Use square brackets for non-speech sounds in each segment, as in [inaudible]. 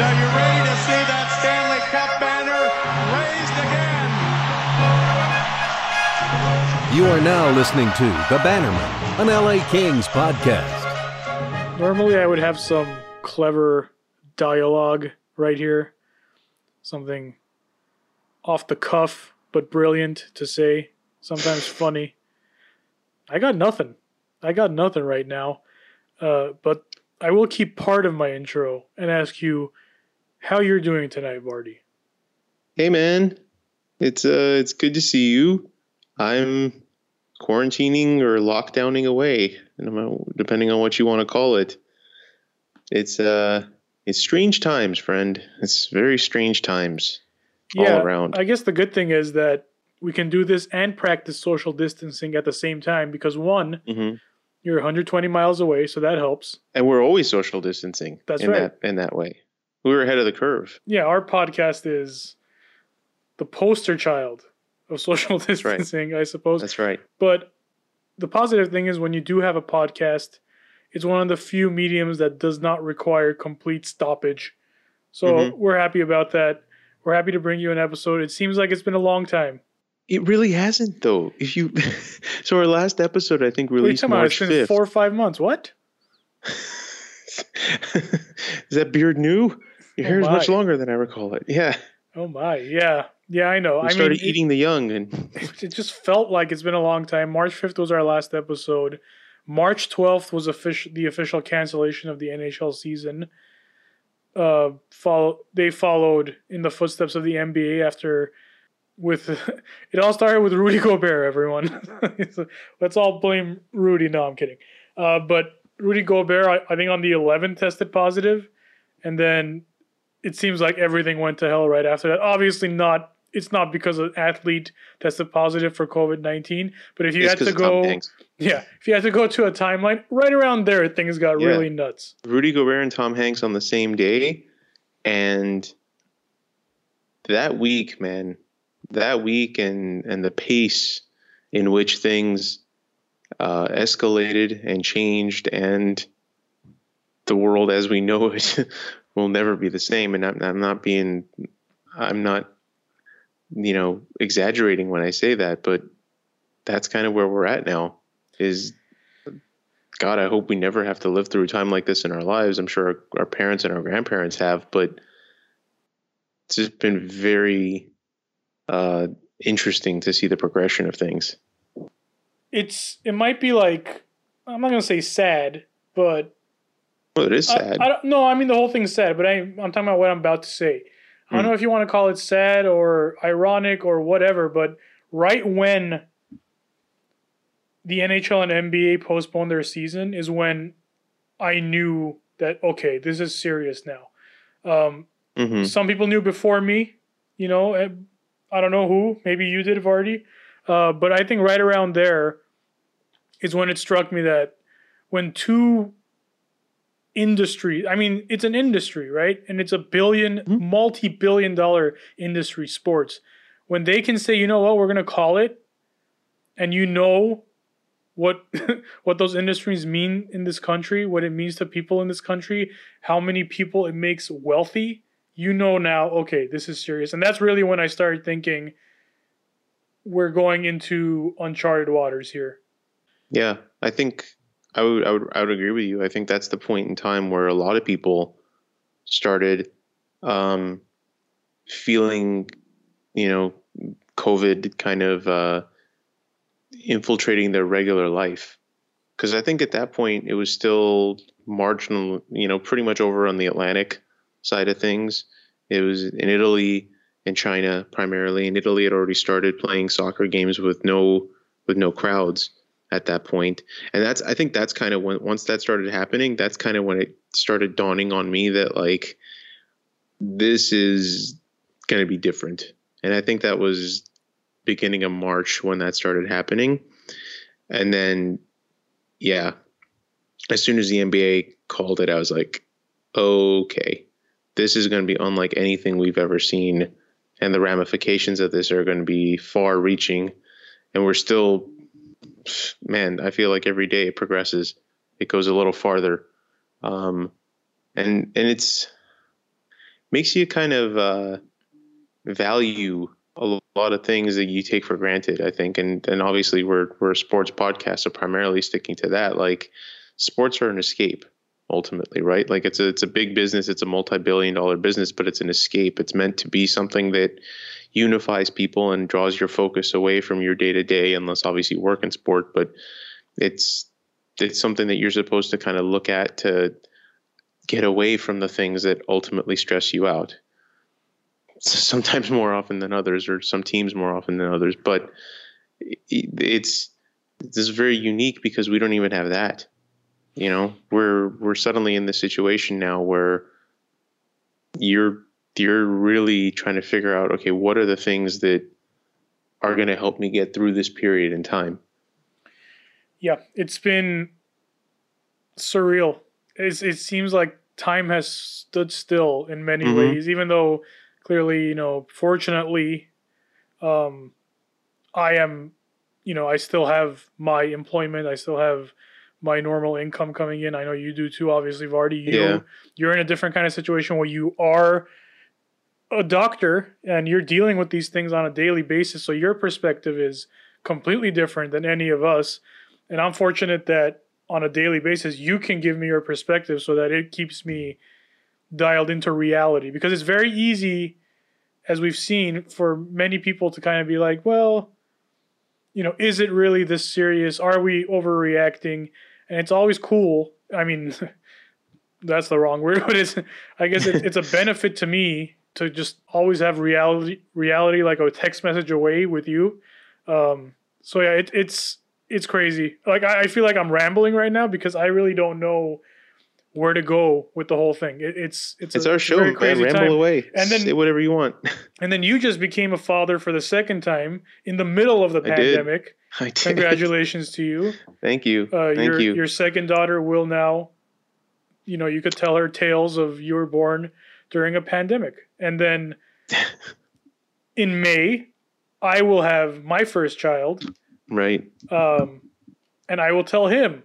are you ready to see that Stanley Cup banner raised again? You are now listening to The Bannerman, an LA Kings podcast. Normally, I would have some clever dialogue right here, something off the cuff but brilliant to say, sometimes funny. I got nothing. I got nothing right now. Uh, but I will keep part of my intro and ask you how you're doing tonight, Vardy. Hey man, it's uh it's good to see you. I'm quarantining or lockdowning away, depending on what you want to call it. It's uh it's strange times, friend. It's very strange times yeah, all around. I guess the good thing is that we can do this and practice social distancing at the same time because one, Mhm. you're 120 miles away, so that helps. And we're always social distancing That's in right. that in that way. We were ahead of the curve. Yeah, our podcast is the poster child of social [laughs] right. distancing, I suppose. That's right. But the positive thing is when you do have a podcast, it's one of the few mediums that does not require complete stoppage. So Mhm. we're happy about that. We're happy to bring you an episode. It seems like it's been a long time. It really hasn't though. If you [laughs] so our last episode I think What are you released about? March It's been fifth. four or five months. What? [laughs] is that beard new? Your Oh hair is much longer than I recall it. Yeah. Oh my, yeah, yeah, I know. We I started mean, it- eating the young and it, [laughs] it just felt like it's been a long time. March fifth was our last episode. March twelfth was official the official cancellation of the NHL season. Uh, follow they followed in the footsteps of the NBA after with [laughs] it all started with Rudy Gobert. Everyone, [laughs] let's all blame Rudy. No, I'm kidding. Uh, but Rudy Gobert, I, I think on the 11th tested positive, and then it seems like everything went to hell right after that. Obviously, not. It's not because an athlete tested positive for COVID 19, but if you It's had to go, yeah, if you had to go to a timeline, right around there, things got Yeah. really nuts. Rudy Gobert and Tom Hanks on the same day, and that week, man, that week and and the pace in which things uh, escalated and changed, and the world as we know it [laughs] will never be the same. And I'm, I'm not being, I'm not, you know, exaggerating when I say that, but that's kind of where we're at now. Is God, I hope we never have to live through a time like this in our lives. I'm sure our, our parents and our grandparents have, but it's just been very uh, interesting to see the progression of things. It's it might be like I'm not gonna say sad, but Well, it is I- sad. I, don't no, I mean the whole thing's sad, but I, I'm talking about what I'm about to say. I don't Hmm. know if you want to call it sad or ironic or whatever, but right when the NHL and NBA postponed their season is when I knew that okay, this is serious now. Um, hmm some people knew before me, you know. eh, I don't know who. Maybe you did, Vardy. Uh, but I think right around there is when it struck me that when two industry, I mean, it's an industry, right? And it's a 1000000000 Mhm. multi-billion dollar industry, sports. When they can say, you know what, we're gonna call it, and you know what [laughs] what those industries mean in this country, what it means to people in this country, how many people it makes wealthy, you know now, okay, this is serious. And that's really when I started thinking we're going into uncharted waters here. Yeah, I think I would, I would I would agree with you. I think that's the point in time where a lot of people started um, feeling, you know, COVID kind of uh, infiltrating their regular life. Because I think at that point it was still marginal, you know, pretty much over on the Atlantic side of things. It was in Italy and China primarily. In Italy, had already started playing soccer games with no with no crowds at that point. And that's i think that's kind of when once that started happening that's kind of when it started dawning on me that like this is going to be different. And i think that was beginning of march when that started happening. And then yeah as soon as the nba called it i was like okay this is going to be unlike anything we've ever seen and the ramifications of this are going to be far reaching and we're still man, I feel like every day it progresses, it goes a little farther, um, and and it's makes you kind of uh, value a lot of things that you take for granted. I think, and and obviously we're we're a sports podcast, so primarily sticking to that. Like, sports are an escape ultimately, right? Like it's a it's a big business, it's a multi-billion dollar business, but it's an escape. It's meant to be something that unifies people and draws your focus away from your day to day, unless obviously work in sport. But it's it's something that you're supposed to kind of look at to get away from the things that ultimately stress you out. [laughs] Sometimes more often than others, or some teams more often than others. But it's this is very unique because we don't even have that. You know, we're we're suddenly in this situation now where you're you're really trying to figure out okay, what are the things that are going to help me get through this period in time. Yeah, it's been surreal. It's, it seems like time has stood still in many mm-hmm. ways, even though clearly, you know, fortunately, um, I am, you know, I still have my employment. I still have my normal income coming in. I know you do too. Obviously, Vardy, you yeah. you're in a different kind of situation where you are a doctor and you're dealing with these things on a daily basis. So your perspective is completely different than any of us. And I'm fortunate that on a daily basis you can give me your perspective so that it keeps me dialed into reality because it's very easy as we've seen for many people to kind of be like, well, you know, is it really this serious? Are we overreacting? And it's always cool. I mean, [laughs] that's the wrong word, [laughs] but it's I guess it, it's a benefit to me to just always have reality reality like a text message away with you. Um, so yeah, it, it's it's crazy. Like I, I, feel like I'm rambling right now because I really don't know where to go with the whole thing. It, it's it's it's a, our show. Man, ramble time. away. And then say whatever you want. [laughs] and then you just became a father for the second time in the middle of the I pandemic. Did. I did. Congratulations to you. Thank you. Uh, Thank your, you. Your second daughter will now, you know, you could tell her tales of you were born during a pandemic. And then [laughs] in May, I will have my first child. Right. Um, and I will tell him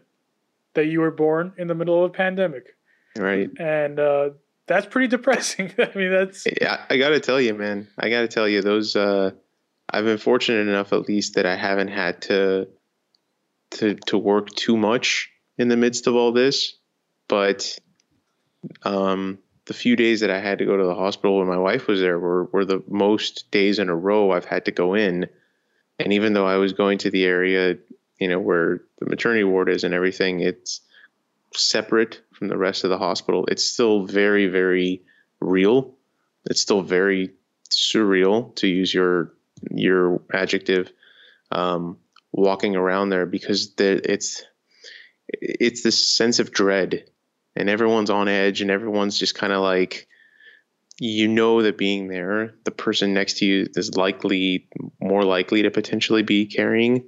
that you were born in the middle of a pandemic. Right. And uh, that's pretty depressing. [laughs] I mean, that's. Yeah, I got to tell you, man. I got to tell you, those. Uh, I've been fortunate enough, at least, that I haven't had to to to work too much in the midst of all this. But um, the few days that I had to go to the hospital when my wife was there were were the most days in a row I've had to go in. And even though I was going to the area, you know, where the maternity ward is and everything, it's separate from the rest of the hospital. It's still very, very real. It's still very surreal to use your your adjective um, walking around there because the, it's it's this sense of dread and everyone's on edge and everyone's just kind of like you know that being there the person next to you is likely more likely to potentially be carrying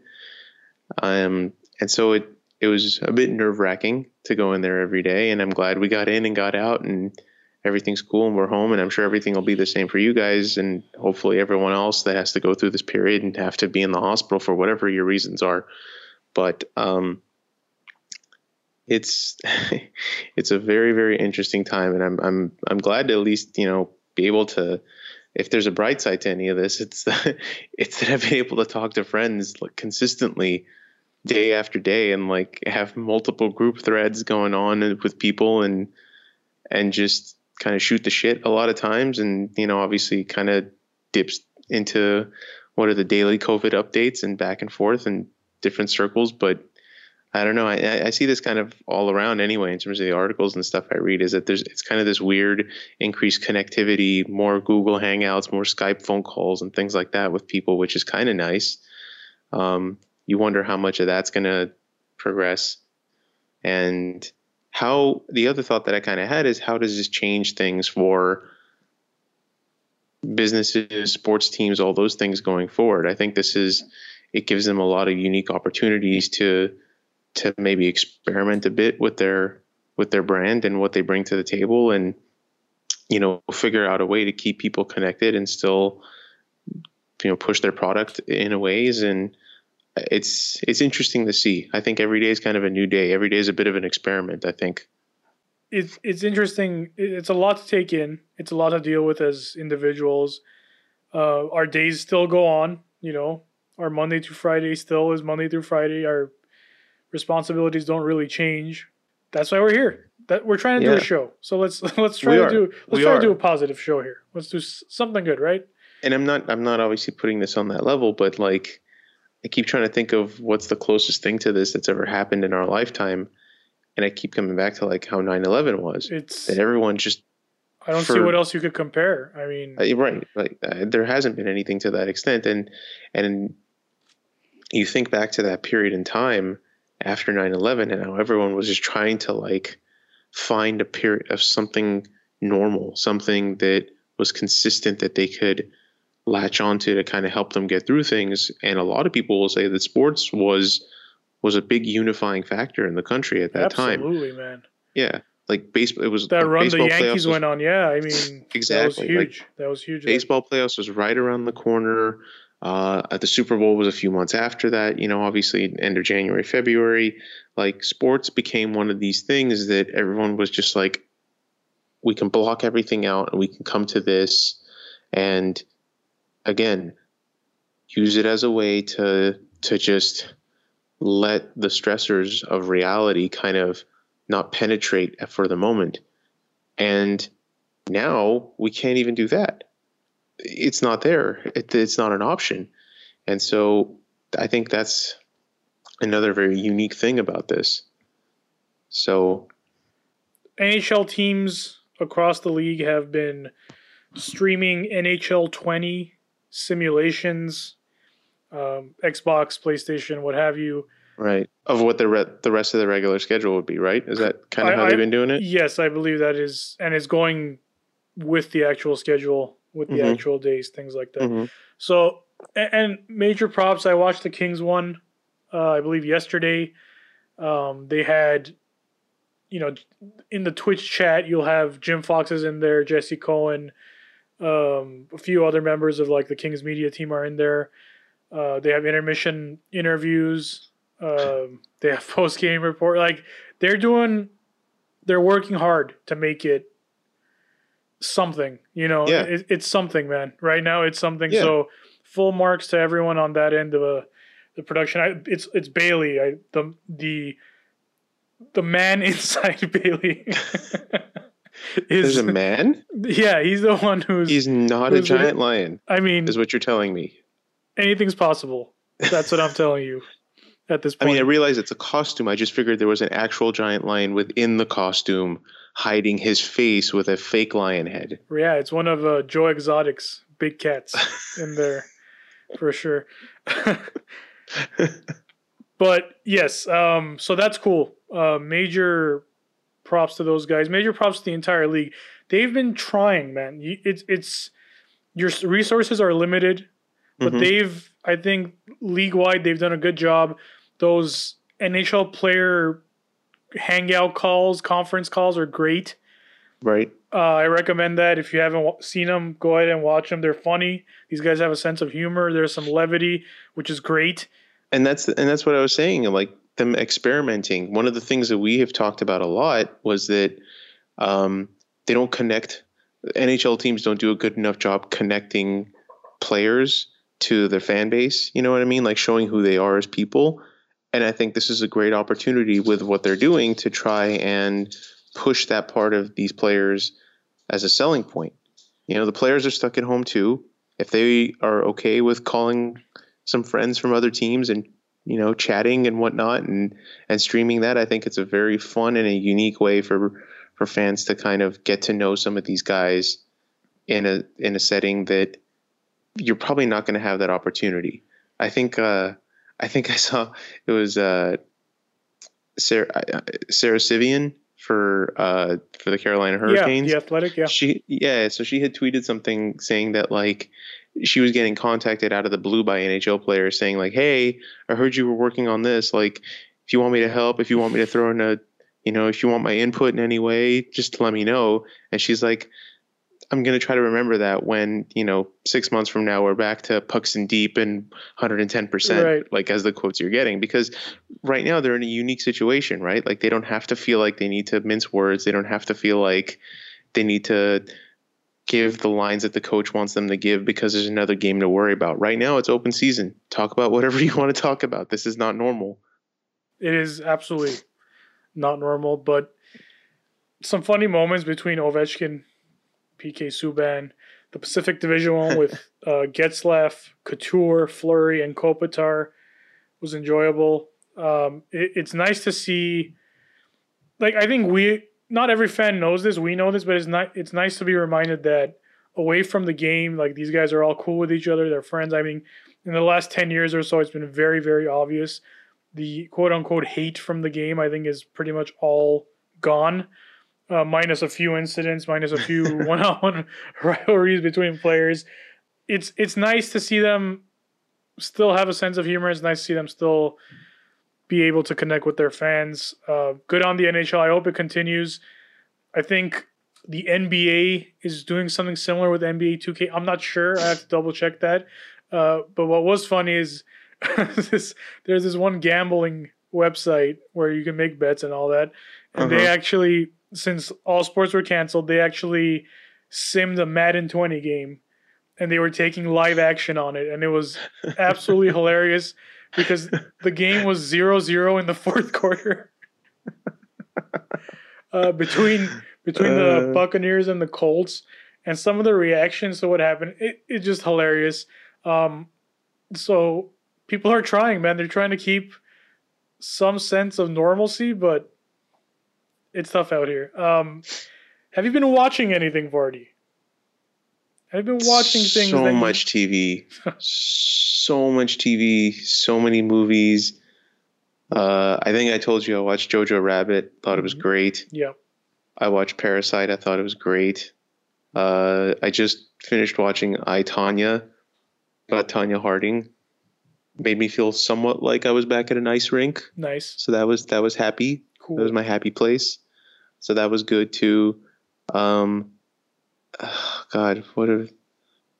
um, and so it it was a bit nerve wracking to go in there every day and i'm glad we got in and got out and everything's cool and we're home and i'm sure everything will be the same for you guys and hopefully everyone else that has to go through this period and have to be in the hospital for whatever your reasons are. But um, it's [laughs] it's a very very interesting time and i'm i'm i'm glad to at least you know be able to if there's a bright side to any of this [laughs] it's it's that i've been able to talk to friends like consistently day after day and like have multiple group threads going on with people and and just kind of shoot the shit a lot of times and you know obviously kind of dips into what are the daily covid updates and back and forth and different circles but i don't know I, I see this kind of all around anyway in terms of the articles and stuff i read is that there's it's kind of this weird increased connectivity more google hangouts more skype phone calls and things like that with people which is kind of nice. Um, you wonder how much of that's going to progress. And how the other thought that I kind of had is how does this change things for businesses, sports teams, all those things going forward? I think this is it gives them a lot of unique opportunities to to maybe experiment a bit with their with their brand and what they bring to the table and you know figure out a way to keep people connected and still you know push their product in ways and it's it's interesting to see. I think every day is kind of a new day. Every day is a bit of an experiment. I think. it's it's interesting. It's a lot to take in. It's a lot to deal with as individuals. Uh, our days still go on. You know, our Monday to Friday still is Monday through Friday. Our responsibilities don't really change. That's why we're here. That we're trying to do a show. So let's [laughs] let's try We to are. do let's We try are. to do a positive show here. Let's do something good, right? and I'm not I'm not obviously putting this on that level, but like I keep trying to think of what's the closest thing to this that's ever happened in our lifetime, and I keep coming back to like how 9/11 was. It's That everyone just I don't see what else you could compare. I mean, uh, right like uh, there hasn't been anything to that extent, and and you think back to that period in time after 9/11 and how everyone was just trying to like find a period of something normal, something that was consistent that they could latch onto to kind of help them get through things. And a lot of people will say that sports was was a big unifying factor in the country at that time. absolutely, man. Yeah, like baseball. It was That like run the baseball Yankees was- went on, yeah. I mean, Exactly, That was like, huge. that was huge. baseball playoffs was right around the corner. Uh, at the Super Bowl was a few months after that. You know, obviously end of January, February. Like sports became one of these things that everyone was just like, we can block everything out and we can come to this, and again, use it as a way to to just let the stressors of reality kind of not penetrate for the moment. And now we can't even do that it's not there. It, it's not an option. And so I think that's another very unique thing about this. So NHL teams across the league have been streaming NHL 20 simulations, um, Xbox, PlayStation, what have you. right of what the re- the rest of the regular schedule would be, right? Is that kind of I- how I- they've been doing it? Yes, I believe that is, and it's going with the actual schedule, with the Mhm. actual days, things like that. Mhm. So, a- and major props. I watched the Kings one, uh, I believe yesterday. Um, they had, you know, in the Twitch chat, you'll have Jim Fox is in there, Jesse Cohen, um, a few other members of like the Kings media team are in there. Uh, they have intermission interviews. Um, they have [laughs] post game report. Like they're doing, they're working hard to make it something. You know, Yeah. it, it's something, man. Right now, it's something. Yeah. So full marks to everyone on that end of uh, the production. I, it's it's Bailey. I the the the man [laughs] inside Bailey. [laughs] There's is a [laughs] man. yeah, he's the one who's. He's not a who's the- giant lion, I mean, is what you're telling me. anything's possible. That's what I'm telling you. At this point. [laughs] I mean, I realize it's a costume. I just figured there was an actual giant lion within the costume, hiding his face with a fake lion head. yeah, it's one of uh, Joe Exotic's big cats in there [laughs] for sure. but yes, um, so that's cool. Uh, major props to those guys. Major props to the entire league. They've been trying, man. It's it's your resources are limited, but Mhm. they've I think league wide they've done a good job. Those NHL player hangout calls, conference calls are great. right? Uh, I recommend that if you haven't seen them, go ahead and watch them. They're funny. These guys have a sense of humor. There's some levity, which is great. and that's and that's what I was saying. Like them experimenting. One of the things that we have talked about a lot was that um, they don't connect. NHL teams don't do a good enough job connecting players to their fan base. You know what I mean? Like showing who they are as people. And I think this is a great opportunity with what they're doing to try and push that part of these players as a selling point. You know, the players are stuck at home too. If they are okay with calling some friends from other teams and you know chatting and whatnot and and streaming that, I think it's a very fun and a unique way for for fans to kind of get to know some of these guys in a in a setting that you're probably not going to have that opportunity. I think uh, I think I saw it was uh, Sarah uh, Sarah Civian for uh, for the Carolina Hurricanes Yeah, the athletic. Yeah, she yeah so she had tweeted something saying that like she was getting contacted out of the blue by nhl players saying like hey i heard you were working on this. Like if you want me to help if you want me to throw in a you know if you want my input in any way just let me know. And she's like I'm going to try to remember that when, you know, six months from now, we're back to pucks and deep and 110%, Right. like as the quotes you're getting. Because right now they're in a unique situation, right? Like they don't have to feel like they need to mince words. They don't have to feel like they need to give the lines that the coach wants them to give because there's another game to worry about. Right now it's open season. Talk about whatever [laughs] you want to talk about. This is not normal. It is absolutely not normal, but some funny moments between Ovechkin, PK Subban, the Pacific Division one with [laughs] uh, Getzlaf, Couture, Fleury, and Kopitar was enjoyable. Um, it, it's nice to see. Like I think we, not every fan knows this. We know this, but it's not. It's nice to be reminded that away from the game, like these guys are all cool with each other. They're friends. I mean, in the last ten years or so, it's been very, very obvious the quote unquote hate from the game, I think, is pretty much all gone, uh, minus a few incidents, minus a few one on one rivalries between players. It's it's nice to see them still have a sense of humor. It's nice to see them still be able to connect with their fans. Uh, good on the NHL. I hope it continues. I think the NBA is doing something similar with NBA 2K. I'm not sure. I have to double check that. Uh, but what was funny is [laughs] this, there's this one gambling website where you can make bets and all that. And they Uh-huh. actually, since all sports were canceled, they actually simmed a Madden 20 game and they were taking live action on it. And it was [laughs] absolutely hilarious because the game was 0 0 in the fourth [laughs] quarter. [laughs] uh, between between the Uh. Buccaneers and the Colts, and some of the reactions to what happened, it, it's just hilarious. Um, so people are trying, man. They're trying to keep some sense of normalcy, but it's tough out here. Um, have you been watching anything, Vardy? Have you been watching things? [laughs] So much TV, so much TV, so many movies. Uh, I think I told you I watched Jojo Rabbit. Thought it was Mhm. great. yeah, I watched Parasite. I thought it was great. Uh, I just finished watching I Tonya, about Tonya Harding. Made me feel somewhat like I was back at an ice rink. nice, So that was that was happy. cool. That was my happy place. So that was good too. Um, [sighs] God, what have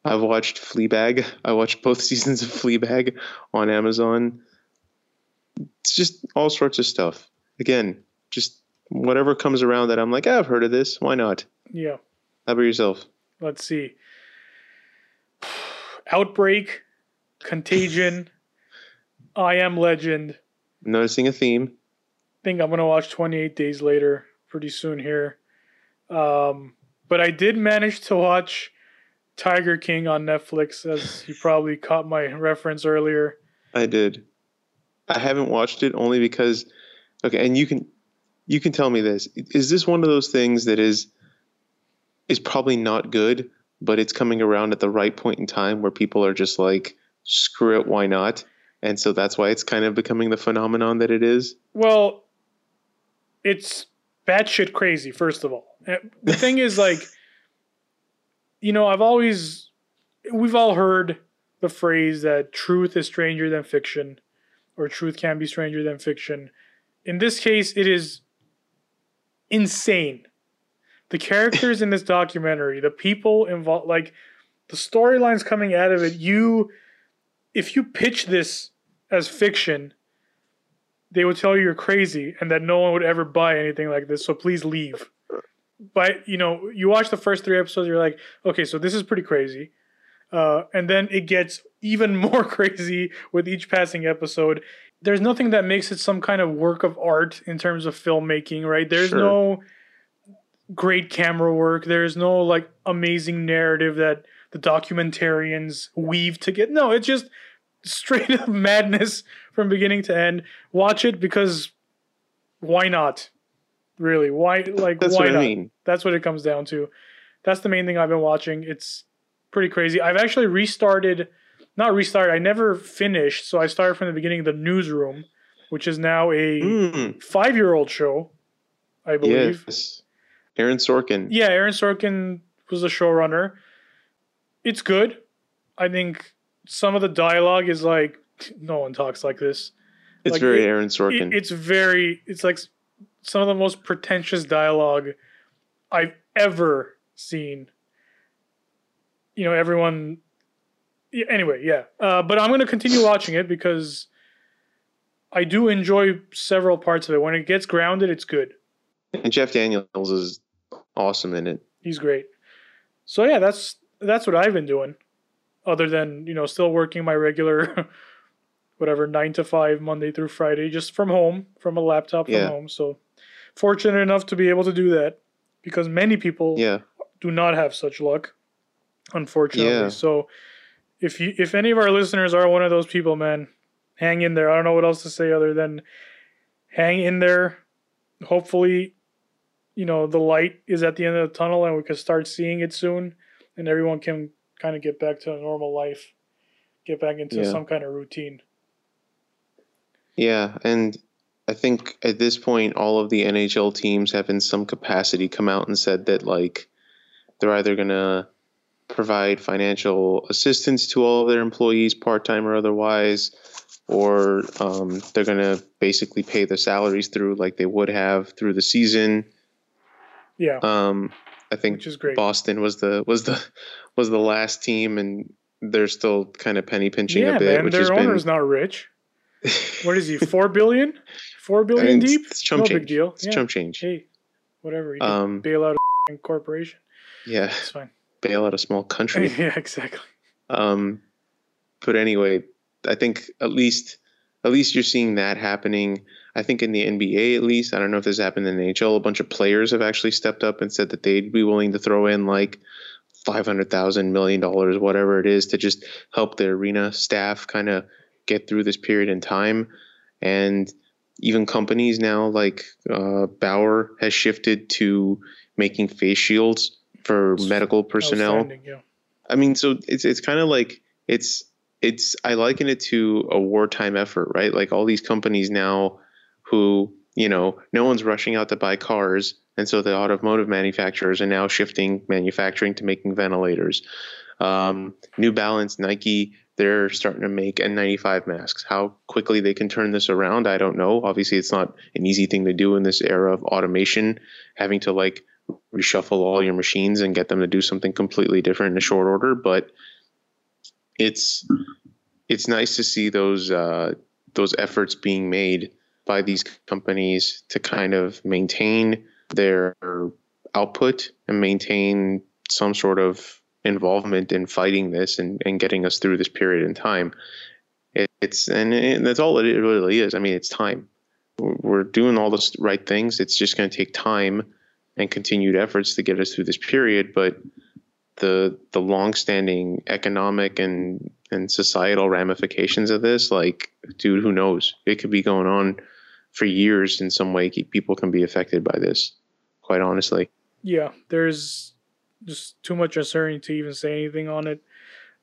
I've watched Fleabag. [laughs] I watched both [laughs] seasons of Fleabag on Amazon. It's just all sorts of stuff. Again, just whatever comes around that I'm like, "Ah, I've heard of this. Why not? yeah. How about yourself? Let's see. [sighs] Outbreak, Contagion, [laughs] I Am Legend. I'm noticing a theme. think I'm gonna watch 28 Days Later pretty soon here. Um, but I did manage to watch Tiger King on Netflix, as you [laughs] probably caught my reference earlier. I did. I haven't watched it only because okay, and you can you can tell me this. Is this one of those things that is is probably not good, but it's coming around at the right point in time where people are just like, screw it, why not? And so that's why it's kind of becoming the phenomenon that it is. Well, it's batshit crazy. First of all, the thing is, like, you know, I've always, we've all heard the phrase that truth is stranger than fiction, or truth can be stranger than fiction. In this case, it is insane. The characters in this documentary, the people involved, like the storylines coming out of it, you, if you pitch this as fiction, they would tell you you're crazy and that no one would ever buy anything like this. So please leave. But you know, you watch the first three episodes, you're like, okay, so this is pretty crazy. Uh, and then it gets even [laughs] more crazy with each passing episode. There's nothing that makes it some kind of work of art in terms of filmmaking, right? There's Sure. no great camera work. There's no like amazing narrative that the documentarians weave together. No, it's just straight up [laughs] madness from beginning to end. Watch it because why not? Really, why like That's why what not? I mean. That's what it comes down to. That's the main thing I've been watching. It's pretty crazy. I've actually restarted, not restarted. I never finished, so I started from the beginning of the newsroom, which is now a Mm, five-year-old show, I believe. yes. Aaron Sorkin. Yeah, Aaron Sorkin was the showrunner. It's good. I think some of the dialogue is like no one talks like this. It's like, very it- Aaron It- Sorkin. it's very it's like some of the most pretentious dialogue I've ever seen. you know everyone. Yeah, anyway, yeah. Uh, but I'm gonna continue watching it because I do enjoy several parts of it. When it gets grounded, it's good. And Jeff Daniels is awesome in it. He's great. So yeah, that's that's what I've been doing. Other than you know, still working my regular, [laughs] whatever nine to five Monday through Friday, just from home, from a laptop from Yeah. home. So fortunate enough to be able to do that because many people Yeah. do not have such luck, unfortunately. Yeah. So if you if any of our listeners are one of those people, man, hang in there. I don't know what else to say other than hang in there. Hopefully, you know, the light is at the end of the tunnel and we can start seeing it soon and everyone can kind of get back to a normal life, get back into Yeah. some kind of routine. Yeah, and I think at this point, all of the NHL teams have, in some capacity, come out and said that like they're either gonna provide financial assistance to all of their employees, part time or otherwise, or um, they're gonna basically pay their salaries through like they would have through the season. Yeah. Um, I think Which is great. Boston was the was the was the last team, and they're still kind of penny pinching yeah, a bit, man. which Their has been not rich. What is he? [laughs] Four billion? Four billion I mean, deep? It's chump no change. big deal. It's yeah. chump change. Hey, whatever. You Um, bail out a [laughs] corporation. Yeah, It's fine. bail out a small country. [laughs] yeah, exactly. um, but anyway, I think at least at least you're seeing that happening. I think in the NBA, at least, I don't know if this happened in the NHL. A bunch of players have actually stepped up and said that they'd be willing to throw in like five hundred thousand million dollars, whatever it is, to just help the arena staff kind of get through this period in time. And even companies now, like uh, Bauer, has shifted to making face shields for medical personnel. Yeah. I mean, so it's it's kind of like it's it's I liken it to a wartime effort, right? Like all these companies now who, you know, no one's rushing out to buy cars, and so the automotive manufacturers are now shifting manufacturing to making ventilators. Um, New Balance, Nike, they're starting to make N95 masks. How quickly they can turn this around, I don't know. Obviously, it's not an easy thing to do in this era of automation, having to like reshuffle all your machines and get them to do something completely different in a short order. But it's it's nice to see those uh, those efforts being made by these companies to kind of maintain their output and maintain some sort of involvement in fighting this and, and getting us through this period in time. It, it's and, that's all it really is. I mean, it's time. We're we're doing all the right things. It's just going to take time and continued efforts to get us through this period. But the the longstanding economic and and societal ramifications of this, like, dude, who knows? It could be going on for years in some way. People can be affected by this. Quite honestly, Yeah, there's just too much uncertainty to even say anything on it.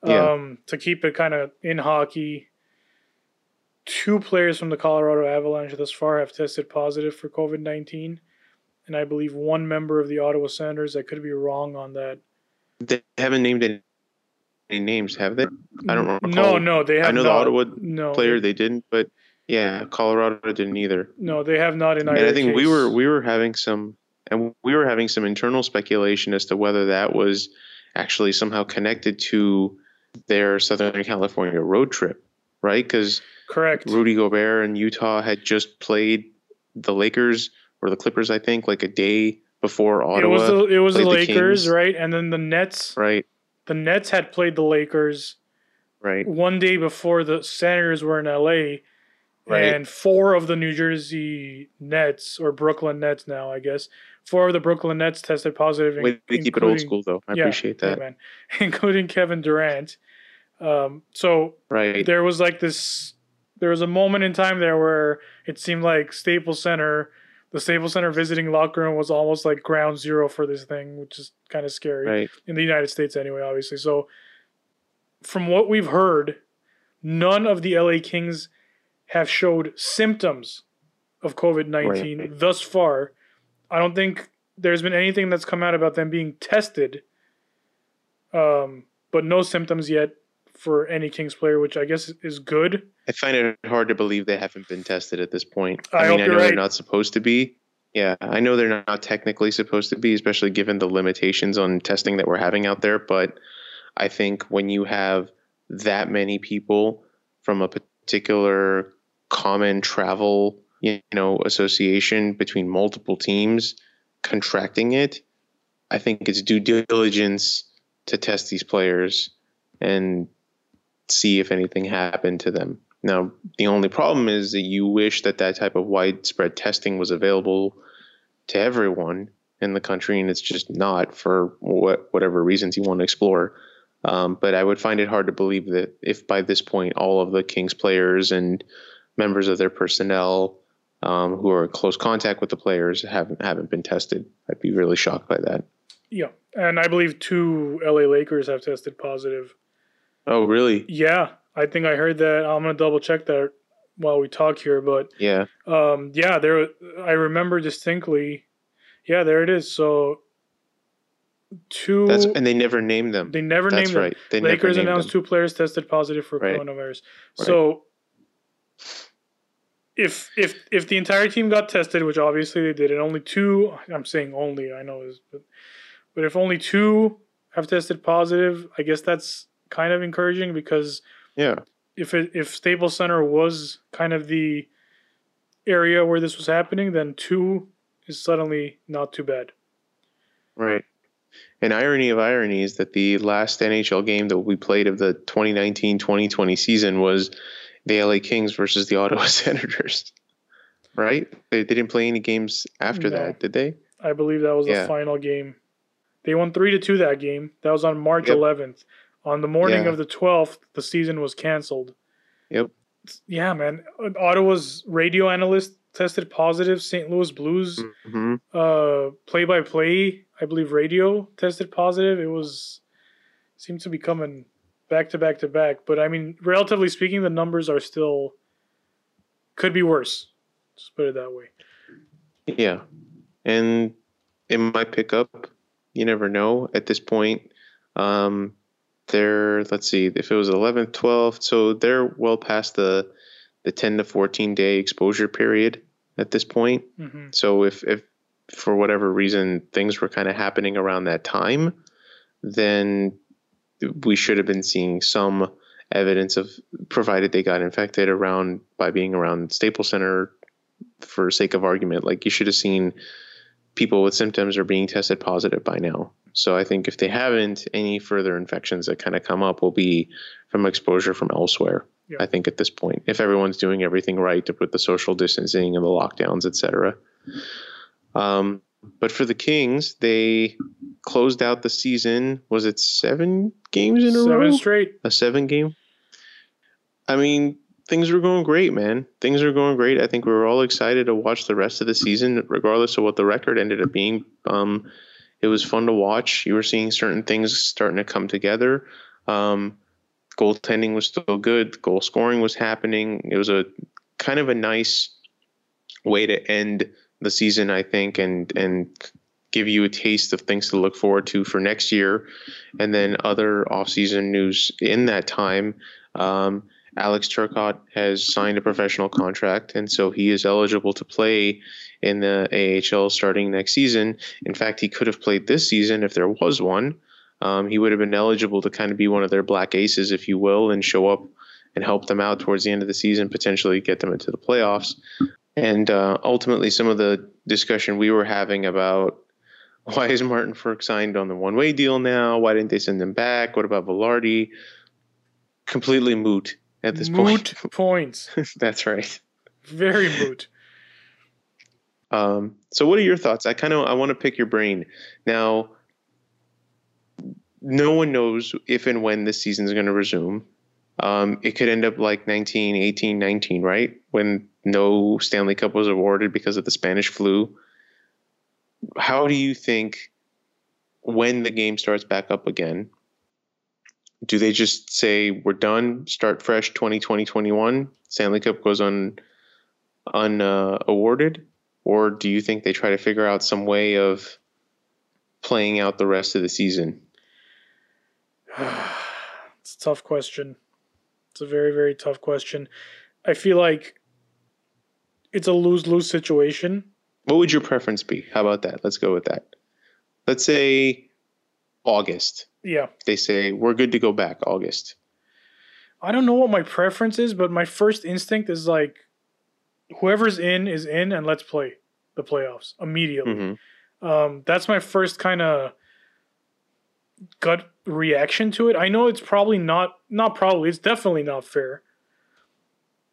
Yeah. Um, to keep it kind of in hockey, two players from the Colorado Avalanche thus far have tested positive for COVID 19. And I believe one member of the Ottawa Senators, I could be wrong on that. they haven't named any, any names, have they? I don't recall. No, no, they have I know not. the Ottawa no, player they didn't, but yeah, Colorado didn't either. No, they have not in and I think we were we were having some and we were having some internal speculation as to whether that was actually somehow connected to their Southern California road trip, right? Because correct. Rudy Gobert and Utah had just played the Lakers or the Clippers, I think, like a day before It Ottawa, was the, it was the played the Lakers, right? And then the Nets. right? The Nets had played the Lakers Right. one day before the Senators were in LA, Right. and four of the New Jersey Nets or Brooklyn Nets now, I guess, four of the Brooklyn Nets tested positive. Way to keep it old school, though. I yeah, appreciate that. man, [laughs] including Kevin Durant. Um, so right. there was like this. There was a moment in time there where it seemed like Staples Center, the Staples Center visiting locker room was almost like ground zero for this thing, which is kind of scary Right. in the United States anyway, obviously. So from what we've heard, none of the LA Kings have showed symptoms of COVID 19 Right. thus far. I don't think there's been anything that's come out about them being tested, um, but no symptoms yet for any Kings player, which I guess is good. I find it hard to believe they haven't been tested at this point. I I, mean, I know right. they're not supposed to be. Yeah, I know they're not technically supposed to be, especially given the limitations on testing that we're having out there. But I think when you have that many people from a particular common travel, you know, association between multiple teams contracting it, I think it's due diligence to test these players and see if anything happened to them. Now, the only problem is that you wish that that type of widespread testing was available to everyone in the country, and it's just not for what, whatever reasons you want to explore. Um, but I would find it hard to believe that if by this point all of the Kings players and members of their personnel um, who are in close contact with the players haven't haven't been tested, I'd be really shocked by that. Yeah, and I believe two LA Lakers have tested positive. Oh, really? Yeah, I think I heard that. I'm gonna double check that while we talk here, but Yeah. um, yeah, there. I remember distinctly. Yeah, there it is. So two. That's and they never named them. they never That's named them. right. They Lakers named announced them. two players tested positive for Right. coronavirus. Right. So if if if the entire team got tested, which obviously they did, and only two, I'm saying only, I know is, but but if only two have tested positive, I guess that's kind of encouraging because Yeah. if it if Staples Center was kind of the area where this was happening, then two is suddenly not too bad. Right. An irony of irony is that the last NHL game that we played of the 2019-2020 season was the LA Kings versus the [laughs] Ottawa Senators. Right? They didn't play any games after No. that, did they? I believe that was Yeah. the final game. They won three to two that game. That was on March Yep. 11th. On the morning Yeah. of the 12th, the season was canceled. Yep. Yeah, man. Ottawa's radio analyst tested positive. St. Louis Blues hmm uh, play-by-play, I believe, radio tested positive. It was seemed to be coming back to back to back. But I mean, relatively speaking, the numbers are still could be worse. Just put it that way. Yeah. And it might pick up. You never know at this point. Um, they're, let's see, if it was 11th, 12th, so they're well past the, the 10 to 14 day exposure period at this point. hmm So if, if for whatever reason things were kind of happening around that time, then we should have been seeing some evidence of provided they got infected around by being around Staples Center for sake of argument. Like you should have seen people with symptoms are being tested positive by now. So I think if they haven't, any further infections that kind of come up will be from exposure from elsewhere. Yeah. I think at this point, if everyone's doing everything right to put the social distancing and the lockdowns, et cetera. Um, but for the Kings, they closed out the season. Was it seven games in a row? Seven straight. a seven game. I mean, things were going great, man. Things are going great. I think we were all excited to watch the rest of the season, regardless of what the record ended up being. Um, it was fun to watch. You were seeing certain things starting to come together. Um, goaltending was still good. Goal scoring was happening. It was a kind of a nice way to end the season, I think, and and give you a taste of things to look forward to for next year, and then other offseason news in that time. Um, Alex Turcotte has signed a professional contract, and so he is eligible to play in the AHL starting next season. In fact, he could have played this season if there was one. Um, he would have been eligible to kind of be one of their black aces, if you will, and show up and help them out towards the end of the season, potentially get them into the playoffs. And uh, ultimately, some of the discussion we were having about why is Martin Frk signed on the one way deal now? Why didn't they send him back? What about Vilardi? Completely moot at this point. moot point. [laughs] points. That's right. Very moot. [laughs] Um, so, what are your thoughts? I kind of I want to pick your brain now. No one knows if and when this season is going to resume. Um, it could end up like 19, 18, 19, right? When no Stanley Cup was awarded because of the Spanish flu. How do you think when the game starts back up again? Do they just say we're done, start fresh 2020, 21? Stanley Cup goes on unawarded? Uh, awarded? or do you think they try to figure out some way of playing out the rest of the season? [sighs] it's a tough question. It's a very, very tough question. I feel like it's a lose lose situation. What would your preference be? How about that? Let's go with that. Let's say August. Yeah. They say we're good to go back August. I don't know what my preference is, but my first instinct is like whoever's in is in and let's play the playoffs immediately. hmm Um, that's my first kind of gut reaction to it. I know it's probably not not probably it's definitely not fair,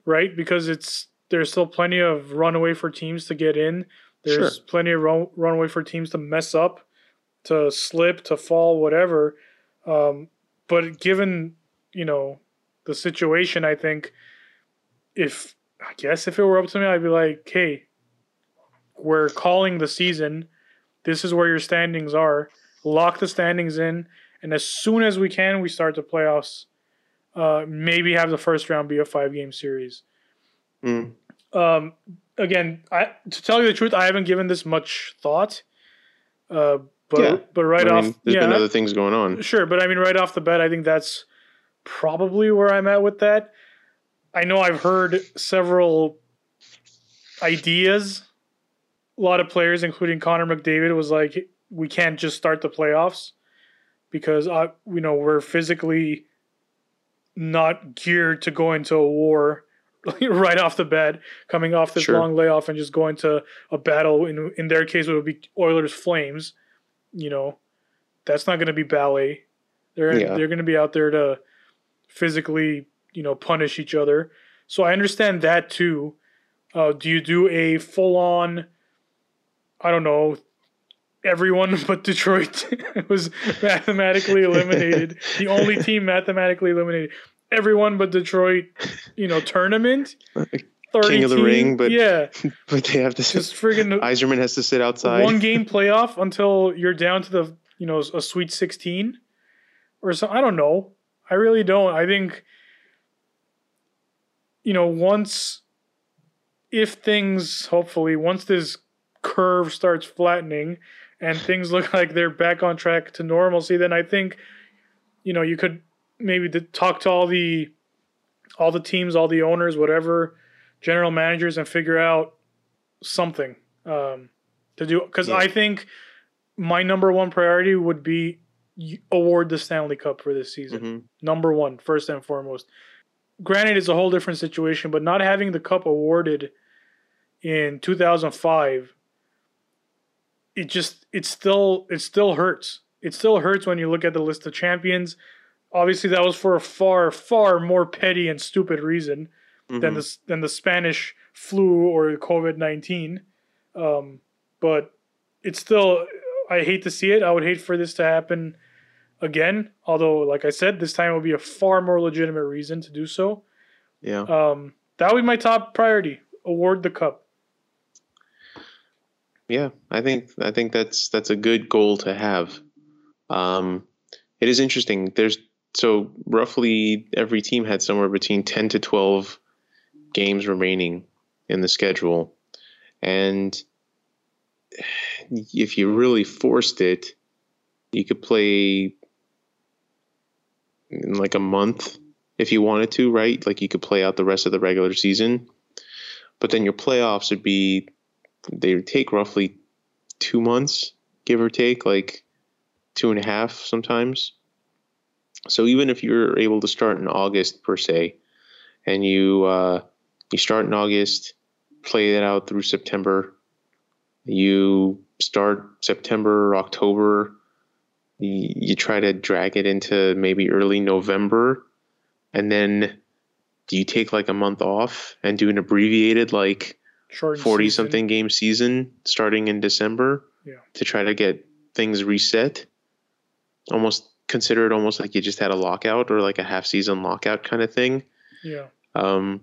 right? Because it's there's still plenty of runaway for teams to get in. There's Sure. plenty of run, runaway for teams to mess up, to slip, to fall, whatever. Um, but given you know the situation, I think if I guess if it were up to me, I'd be like, hey, we're calling the season. This is where your standings are. Lock the standings in, and as soon as we can, we start the playoffs. Uh, maybe have the first round be a five game series. Mm. Um, again, I to tell you the truth, I haven't given this much thought. Uh, but Yeah. but right I off, mean, there's yeah, been other things going on. Sure, but I mean, right off the bat, I think that's probably where I'm at with that. I know I've heard several ideas. A lot of players, including Connor McDavid, was like, "We can't just start the playoffs because uh, you know we're physically not geared to go into a war [laughs] right off the bat, coming off this Sure. long layoff and just going to a battle. In in their case, it would be Oilers Flames. You know, that's not going to be ballet. They're Yeah. they're going to be out there to physically, you know, punish each other. So I understand that too. Uh, do you do a full on? I don't know. Everyone [laughs] but Detroit [laughs] was mathematically eliminated. the only team mathematically eliminated. Everyone but Detroit, you know, tournament. [laughs] 30 King of the team- ring, but- [laughs] yeah, But they have to. just friggin' Yzerman has to sit outside. one game [laughs] playoff until you're down to the you know a sweet 16 or so i don't know i really don't i think you know once if things hopefully once this curve starts flattening and things look like they're back on track to normalcy then i think you know you could maybe to talk to all the all the teams all the owners whatever general managers and figure out something um, to do because Yeah. I think my number one priority would be award the Stanley Cup for this season. Mhm. Number one, first and foremost. Granted, it's a whole different situation, but not having the cup awarded in 2005, it just it still it still hurts. It still hurts when you look at the list of champions. Obviously, that was for a far far more petty and stupid reason than Mhm. the than the Spanish flu or COVID nineteen. Um, but it's still I hate to see it. I would hate for this to happen again. Although, like I said, this time it will be a far more legitimate reason to do so. Yeah. Um, that would be my top priority. Award the cup. Yeah, I think I think that's that's a good goal to have. Um, it is interesting. There's so roughly every team had somewhere between ten to twelve games remaining in the schedule, and if you really forced it, you could play in like a month if you wanted to, right? Like you could play out the rest of the regular season, but then your playoffs would be they would take roughly two months, give or take, like two and a half sometimes. So even if you're able to start in August per se, and you uh, you start in August, play it out through September, you start September, October, you, you try to drag it into maybe early November, and then do you take like a month off and do an abbreviated like Short 40 something game season starting in December Yeah. to try to get things reset. Almost consider it almost like you just had a lockout or like a half season lockout kind of thing. Yeah. Um,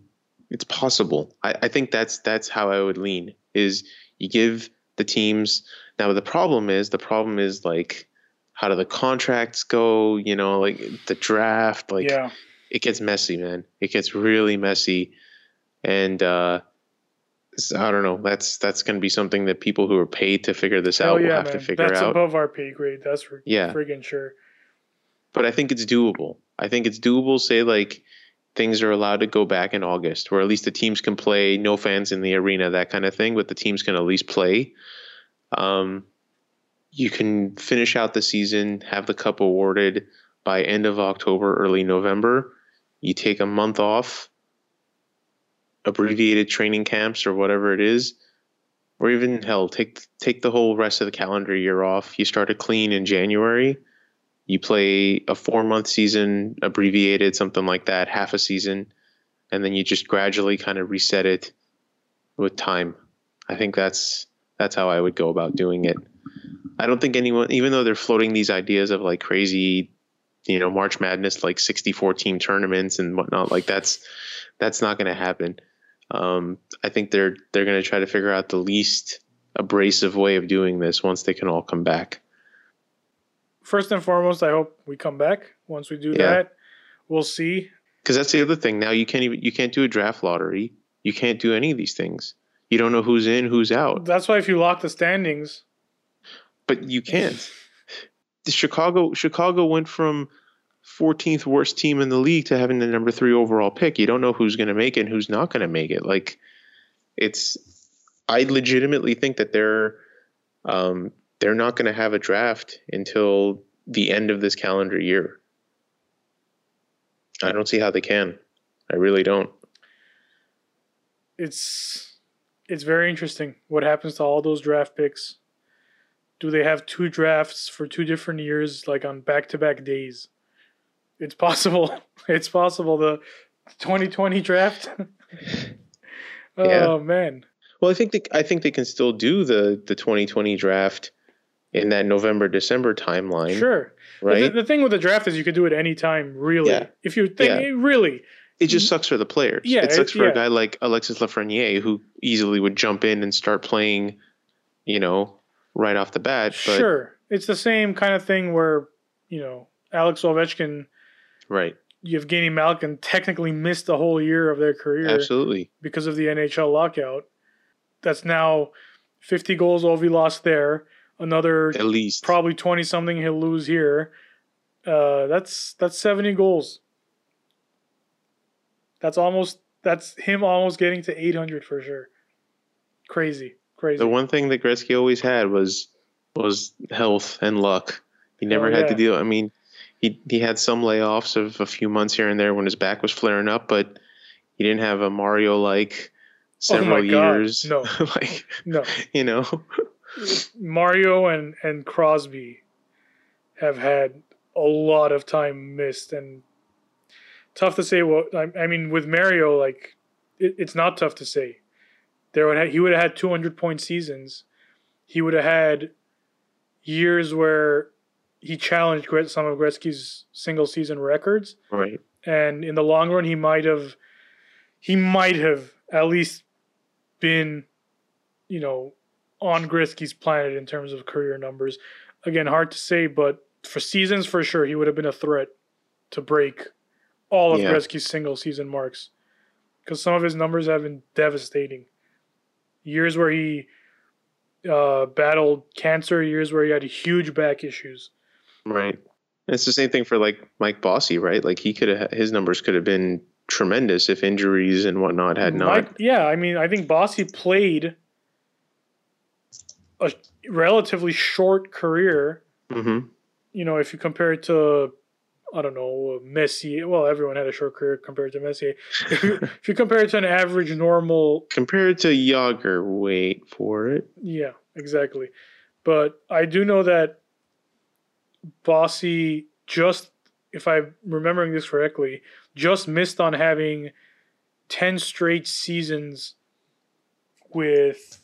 it's possible. I, I think that's that's how I would lean is you give the teams now the problem is the problem is like how do the contracts go, you know, like the draft, like yeah. it gets messy, man. It gets really messy, and uh, I don't know. That's that's going to be something that people who are paid to figure this Hell out will have man. to figure That's out. above our pay grade. That's for Yeah. friggin' sure. But I think it's doable. I think it's doable. Say like things are allowed to go back in August, where at least the teams can play, no fans in the arena, that kind of thing. But the teams can at least play. Um, you can finish out the season, have the cup awarded by end of October, early November. You take a month off, abbreviated training camps or whatever it is, or even hell, take take the whole rest of the calendar year off. You start a clean in January. You play a four month season, abbreviated, something like that, half a season, and then you just gradually kind of reset it with time. I think that's that's how I would go about doing it. I don't think anyone, even though they're floating these ideas of like crazy, you know, March Madness, like 64 team tournaments and whatnot, like that's that's not going to happen. Um, I think they're they're going to try to figure out the least abrasive way of doing this once they can all come back. First and foremost, I hope we come back. Once we do Yeah. that, we'll see. Because that's the other thing. Now you can't even you can't do a draft lottery. You can't do any of these things. You don't know who's in, who's out. That's why if you lock the standings, but you can't. The Chicago Chicago went from 14th worst team in the league to having the number three overall pick. You don't know who's going to make it and who's not going to make it. Like, it's. I legitimately think that they're, um, they're not going to have a draft until the end of this calendar year. I don't see how they can. I really don't. it's it's very interesting what happens to all those draft picks. Do they have two drafts for two different years, like on back to back days? It's possible. [laughs] It's possible. The 2020 draft. [laughs] oh Yeah. man, Well, I think they, I think they can still do the the 2020 draft in that November December timeline, sure. Right? The, the thing with the draft is you could do it anytime, really. Yeah. If you think Yeah. really, It just sucks for the players. Yeah, it sucks it- for yeah. a guy like Alexis Lafreniere who easily would jump in and start playing, you know, right off the bat. But sure. It's the same kind of thing where you know Alex Ovechkin, right, Evgeny Malkin technically missed the whole year of their career. absolutely, because of the NHL lockout. That's now 50 goals Ovi lost there. Another at least probably 20 something he'll lose here. Uh, that's that's 70 goals. That's almost that's him almost getting to 800 for sure. Crazy, crazy. the one thing that Gretzky always had was was health and luck. He never Oh, had to deal. I mean, he he had some layoffs of a few months here and there when his back was flaring up, but he didn't have a Mario like several Oh my God, years. no. [laughs] like no, you know, Mario and and Crosby have had a lot of time missed and tough to say what I, I mean with Mario like it, it's not tough to say. There would ha- he would have had 200 point seasons. He would have had years where he challenged some of Gretzky's single season records. Right? and in the long run he might have he might have at least been you know on Gretzky's planet in terms of career numbers again hard to say but for seasons for sure he would have been a threat to break all of Yeah. Gretzky's single season marks because some of his numbers have been devastating years where he uh, battled cancer years where he had huge back issues Right. And it's the same thing for like Mike Bossy, right? Like he could have his numbers could have been tremendous if injuries and whatnot had not. Mike, yeah, I mean, I think Bossy played a relatively short career. hmm You know, if you compare it to, I don't know, Messier. Well, everyone had a short career compared to Messier. [laughs] If you, if you compare it to an average, normal, Compared to Jagr, wait for it. yeah, exactly. But I do know that Bossy just, if I'm remembering this correctly, just missed on having 10 straight seasons with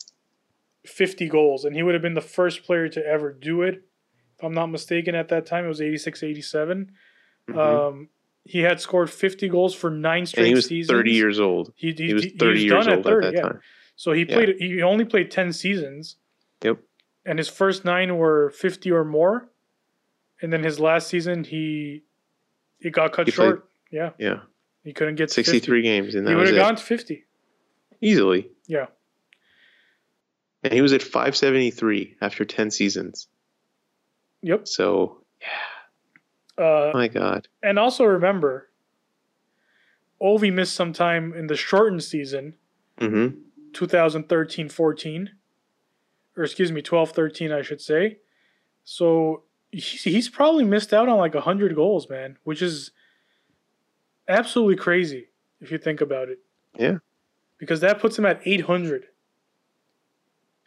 50 goals. And he would have been the first player to ever do it. If I'm not mistaken, at that time, it was 86 87. Mhm. Um, he had scored 50 goals for nine straight and he was seasons. 30 years old. He, he, He was he 30 was years old at that yeah. time. So he Yeah. played. He only played 10 seasons Yep. and his first nine were 50 or more and then his last season he it got cut He played- short yeah Yeah. he couldn't get to 63 games, 50. and he would have gone to 50 Easily. yeah And he was at 573 after 10 seasons. yep So, uh, my God. and also remember ovi missed some time in the shortened season hmm 2013-14 or excuse me 12-13 i should say So he's, he's probably missed out on like 100 goals, man, which is absolutely crazy if you think about it. Yeah. Because that puts him at 800.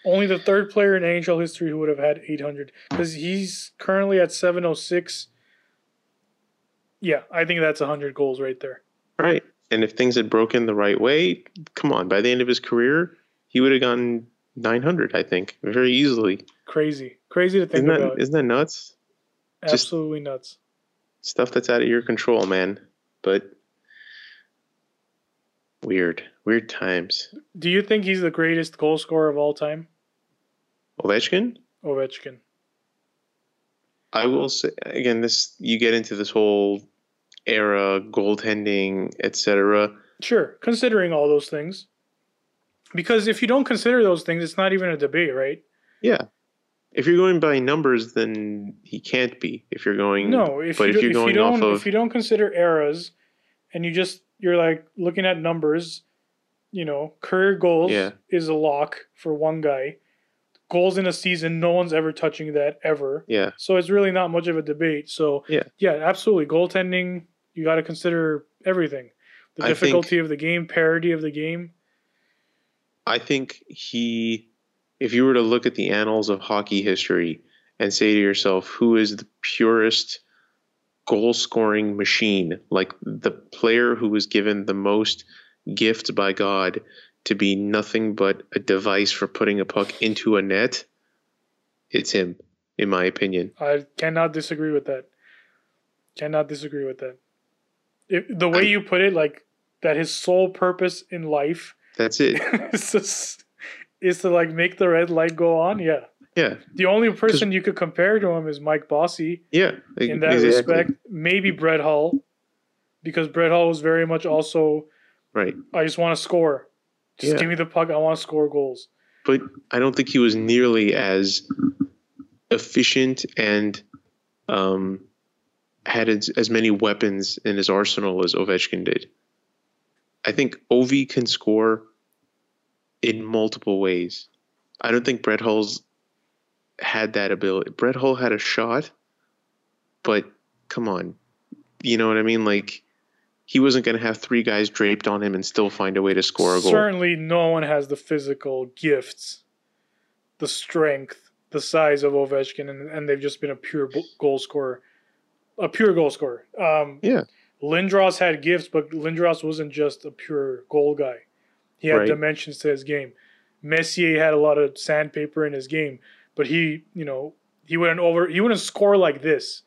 Only the third player in NHL history who would have had 800 because he's currently at 706. Yeah, I think that's 100 goals right there. Right. And if things had broken the right way, come on, by the end of his career, he would have gotten 900, I think, very easily. Crazy. Crazy to think Isn't that, about. isn't that nuts? just- Absolutely nuts. Stuff that's out of your control, man. But weird. Weird times. Do you think he's the greatest goal scorer of all time? Ovechkin? Ovechkin. I will say again, this you get into this whole era, goaltending, etc. Sure, considering all those things. Because if you don't consider those things, it's not even a debate, right? Yeah. If you're going by numbers, then he can't be. If you're going No, if but you, if you're if going you don't off of if you don't consider eras and you just you're like looking at numbers, you know, career goals Yeah. is a lock for one guy. Goals in a season, no one's ever touching that ever. yeah, So it's really not much of a debate. So Yeah. yeah, absolutely. Goaltending, you got to consider everything. The I think- difficulty of the game, parity of the game. I think he, if you were to look at the annals of hockey history and say to yourself, who is the purest goal scoring machine, like the player who was given the most gifts by God to be nothing but a device for putting a puck into a net, it's him, in my opinion. I cannot disagree with that. Cannot disagree with that. If, the way I- you put it, like that, his sole purpose in life That's it. [laughs] is to, is to like make the red light go on. Yeah, Yeah, the only person you could compare to him is Mike Bossy yeah. in that exactly. respect. Maybe Brett Hull, because Brett Hull was very much also. Right. I just want to score. Just Yeah. give me the puck. I want to score goals. but I don't think he was nearly as efficient and um, had as, as many weapons in his arsenal as Ovechkin did. I think Ovi can score in multiple ways. I don't think Brett Hull's had that ability. Brett Hull had a shot, but come on, you know what I mean? Like he wasn't going to have three guys draped on him and still find a way to score a goal. Certainly, no one has the physical gifts, the strength, the size of Ovechkin, and, and they've just been a pure goal scorer, a pure goal scorer. Um, Yeah. Lindros had gifts, but Lindros wasn't just a pure goal guy. He had Right. dimensions to his game. Messier had a lot of sandpaper in his game, but he, you know, he wouldn't over, he wouldn't score like this.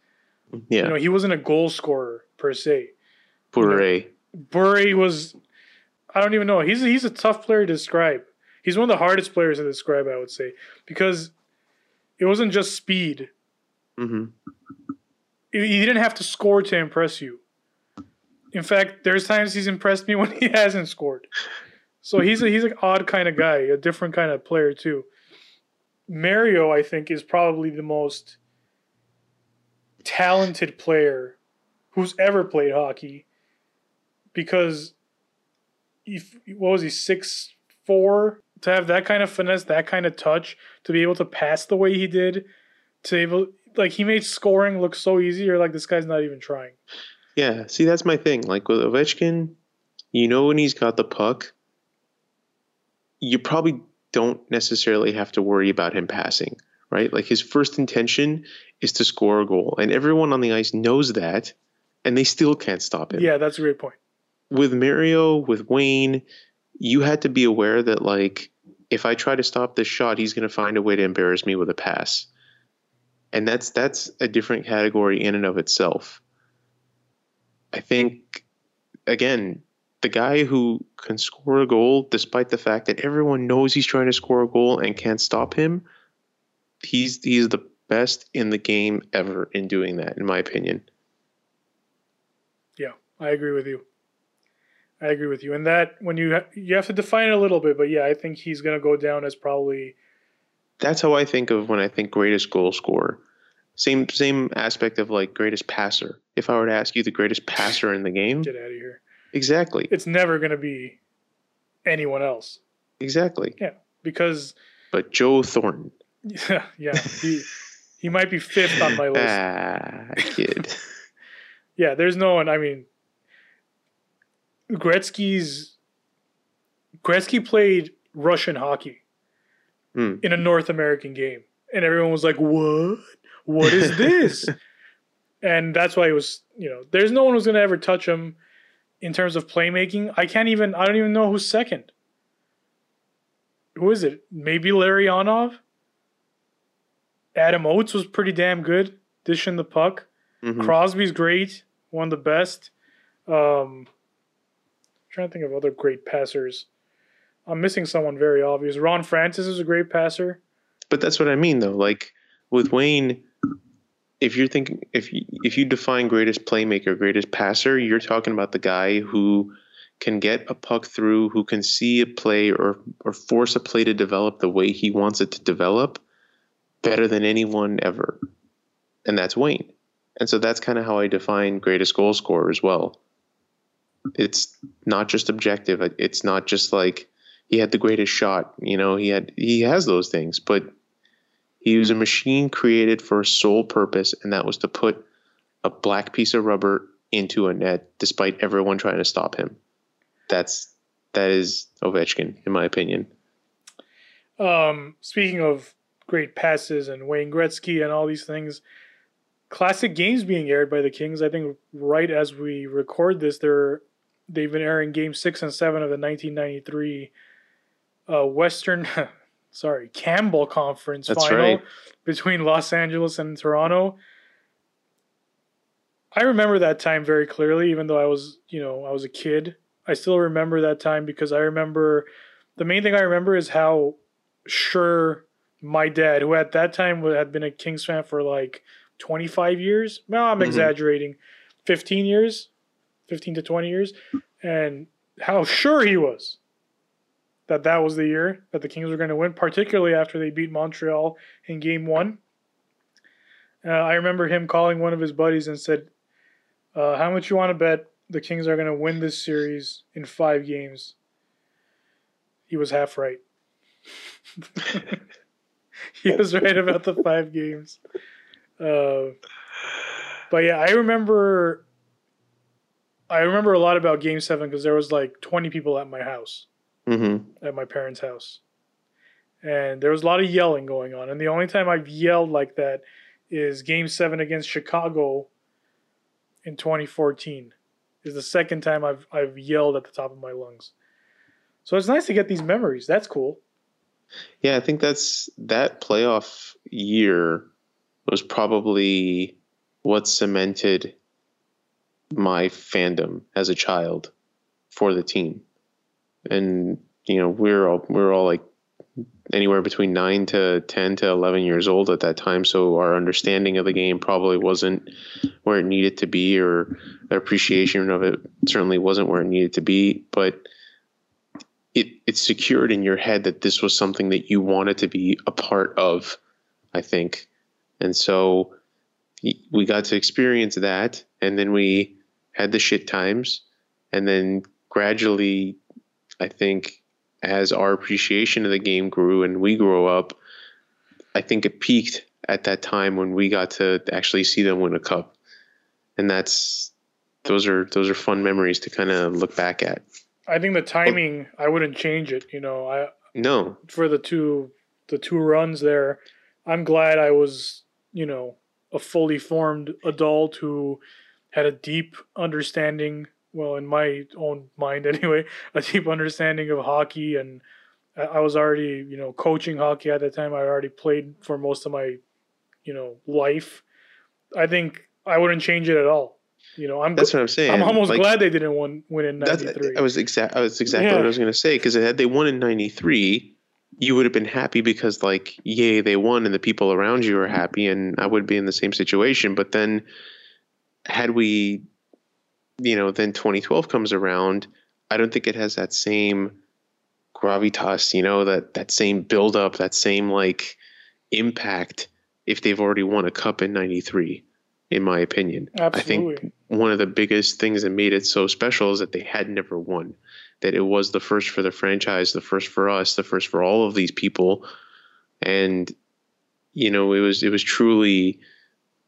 Yeah, You know, he wasn't a goal scorer per se. Bure. Burry was I don't even know. He's he's a tough player to describe. He's one of the hardest players to describe, I would say, because it wasn't just speed. hmm He he didn't have to score to impress you. In fact, there's times he's impressed me [laughs] when he hasn't scored. So he's a, he's an odd kind of guy, a different kind of player too. Mario, I think, is probably the most talented player who's ever played hockey because if, what was he six four to have that kind of finesse that kind of touch to be able to pass the way he did to able like he made scoring look so easy you're like this guy's not even trying Yeah, see, that's my thing. Like with Ovechkin, you know when he's got the puck, you probably don't necessarily have to worry about him passing, right? Like his first intention is to score a goal, and everyone on the ice knows that, and they still can't stop him. yeah that's a great point With Mario, with Wayne, you had to be aware that like if I try to stop this shot, he's going to find a way to embarrass me with a pass, and that's that's a different category in and of itself. I think, again, the guy who can score a goal despite the fact that everyone knows he's trying to score a goal and can't stop him, he's he's the best in the game ever in doing that, in my opinion. yeah i agree with you i agree with you and that when you ha- you have to define it a little bit but yeah i think he's going to go down as probably That's how I think of when I think greatest goal scorer. Same same aspect of like greatest passer. If I were to ask you the greatest passer in the game, get out of here exactly, it's never going to be anyone else exactly. Yeah, because But Joe Thornton, yeah [laughs] yeah he He might be fifth on my list. ah, kid. [laughs] Yeah, there's no one. I mean, Gretzky's Gretzky played Russian hockey Hmm. in a North American game, and everyone was like, "What? What is [laughs] this?" and that's why it was. You know, there's no one who's gonna ever touch him in terms of playmaking. I can't even. I don't even know who's second. Who is it? Maybe Larionov. Adam Oates was pretty damn good dishing the puck. Mhm. Crosby's great, one of the best. Um, trying to think of other great passers. I'm missing someone very obvious. Ron Francis is a great passer. But that's what I mean, though. Like with Wayne, if you're thinking, if you, if you define greatest playmaker, greatest passer, you're talking about the guy who can get a puck through, who can see a play or or force a play to develop the way he wants it to develop better than anyone ever, and that's Wayne. And so that's kind of how I define greatest goal scorer as well. It's not just objective. It's not just like he had the greatest shot. You know, he had he has those things, but he was a machine created for a sole purpose, and that was to put a black piece of rubber into a net, despite everyone trying to stop him. That's that is Ovechkin, in my opinion. Um, speaking of great passes and Wayne Gretzky and all these things, classic games being aired by the Kings. I think right as we record this, they're they've been airing Game Six and Seven of the 1993 uh, Western, [laughs] sorry, Campbell Conference That's final right. between Los Angeles and Toronto. I remember that time very clearly, even though I was, you know, I was a kid. I still remember that time because I remember the main thing I remember is how sure my dad, who at that time had been a Kings fan for like 25 years, no, I'm Mhm. exaggerating, 15 years, 15 to 20 years, and how sure he was that that was the year that the Kings were going to win, particularly after they beat Montreal in game one. Uh, I remember him calling one of his buddies and said, uh, How much you want to bet the Kings are going to win this series in five games? He was half right. [laughs] he was right about the five games. Uh, but yeah, I remember. I remember a lot about Game Seven because there was like twenty people at my house hmm at my parents' house. And there was a lot of yelling going on. And the only time I've yelled like that is game seven against Chicago in 2014. Is the second time I've I've yelled at the top of my lungs. So it's nice to get these memories. That's cool. Yeah, I think that's that playoff year was probably what cemented my fandom as a child for the team. And you know, we were all we were all like anywhere between 9 to 10 to 11 years old at that time, so our understanding of the game probably wasn't where it needed to be or our appreciation of it certainly wasn't where it needed to be, but it it's secured in your head that this was something that you wanted to be a part of, I think. And so we got to experience that and then we had the shit times and then gradually I think as our appreciation of the game grew and we grew up, I think it peaked at that time when we got to actually see them win a cup. And that's those are those are fun memories to kind of look back at. I think the timing I wouldn't change it. You know, I No, for the two the two runs there. I'm glad I was, you know, a fully formed adult who had a deep understanding, well, in my own mind [laughs] anyway, a deep understanding of hockey and I was already, you know, coaching hockey at the time. I already played for most of my, you know, life. I think I wouldn't change it at all. You know, I'm that's what I'm saying. I'm almost Like, glad they didn't win win in That's, '93. I was exact. I was exactly Yeah. what I was going to say because had they won in '93, you would have been happy because like, yay, they won, and the people around you are happy, and I would be in the same situation. But then, had we, you know, then 2012 comes around, I don't think it has that same gravitas. You know, that that same build up, that same like impact. If they've already won a cup in '93, in my opinion, Absolutely. I think one of the biggest things that made it so special is that they had never won. That it was the first for the franchise, the first for us, the first for all of these people. And you know, it was it was truly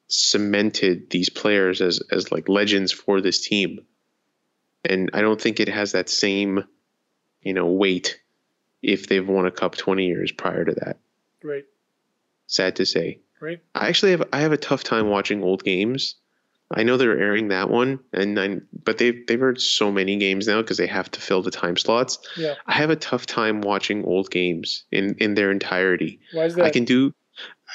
cemented these players as as like legends for this team. And I don't think it has that same, you know, weight if they've won a cup 20 years prior to that. Right. Sad to say. Right. I actually have I have a tough time watching old games. I know they're airing that one, and I, but they've they've aired so many games now because they have to fill the time slots. Yeah. I have a tough time watching old games in in their entirety. Why is that? I can do,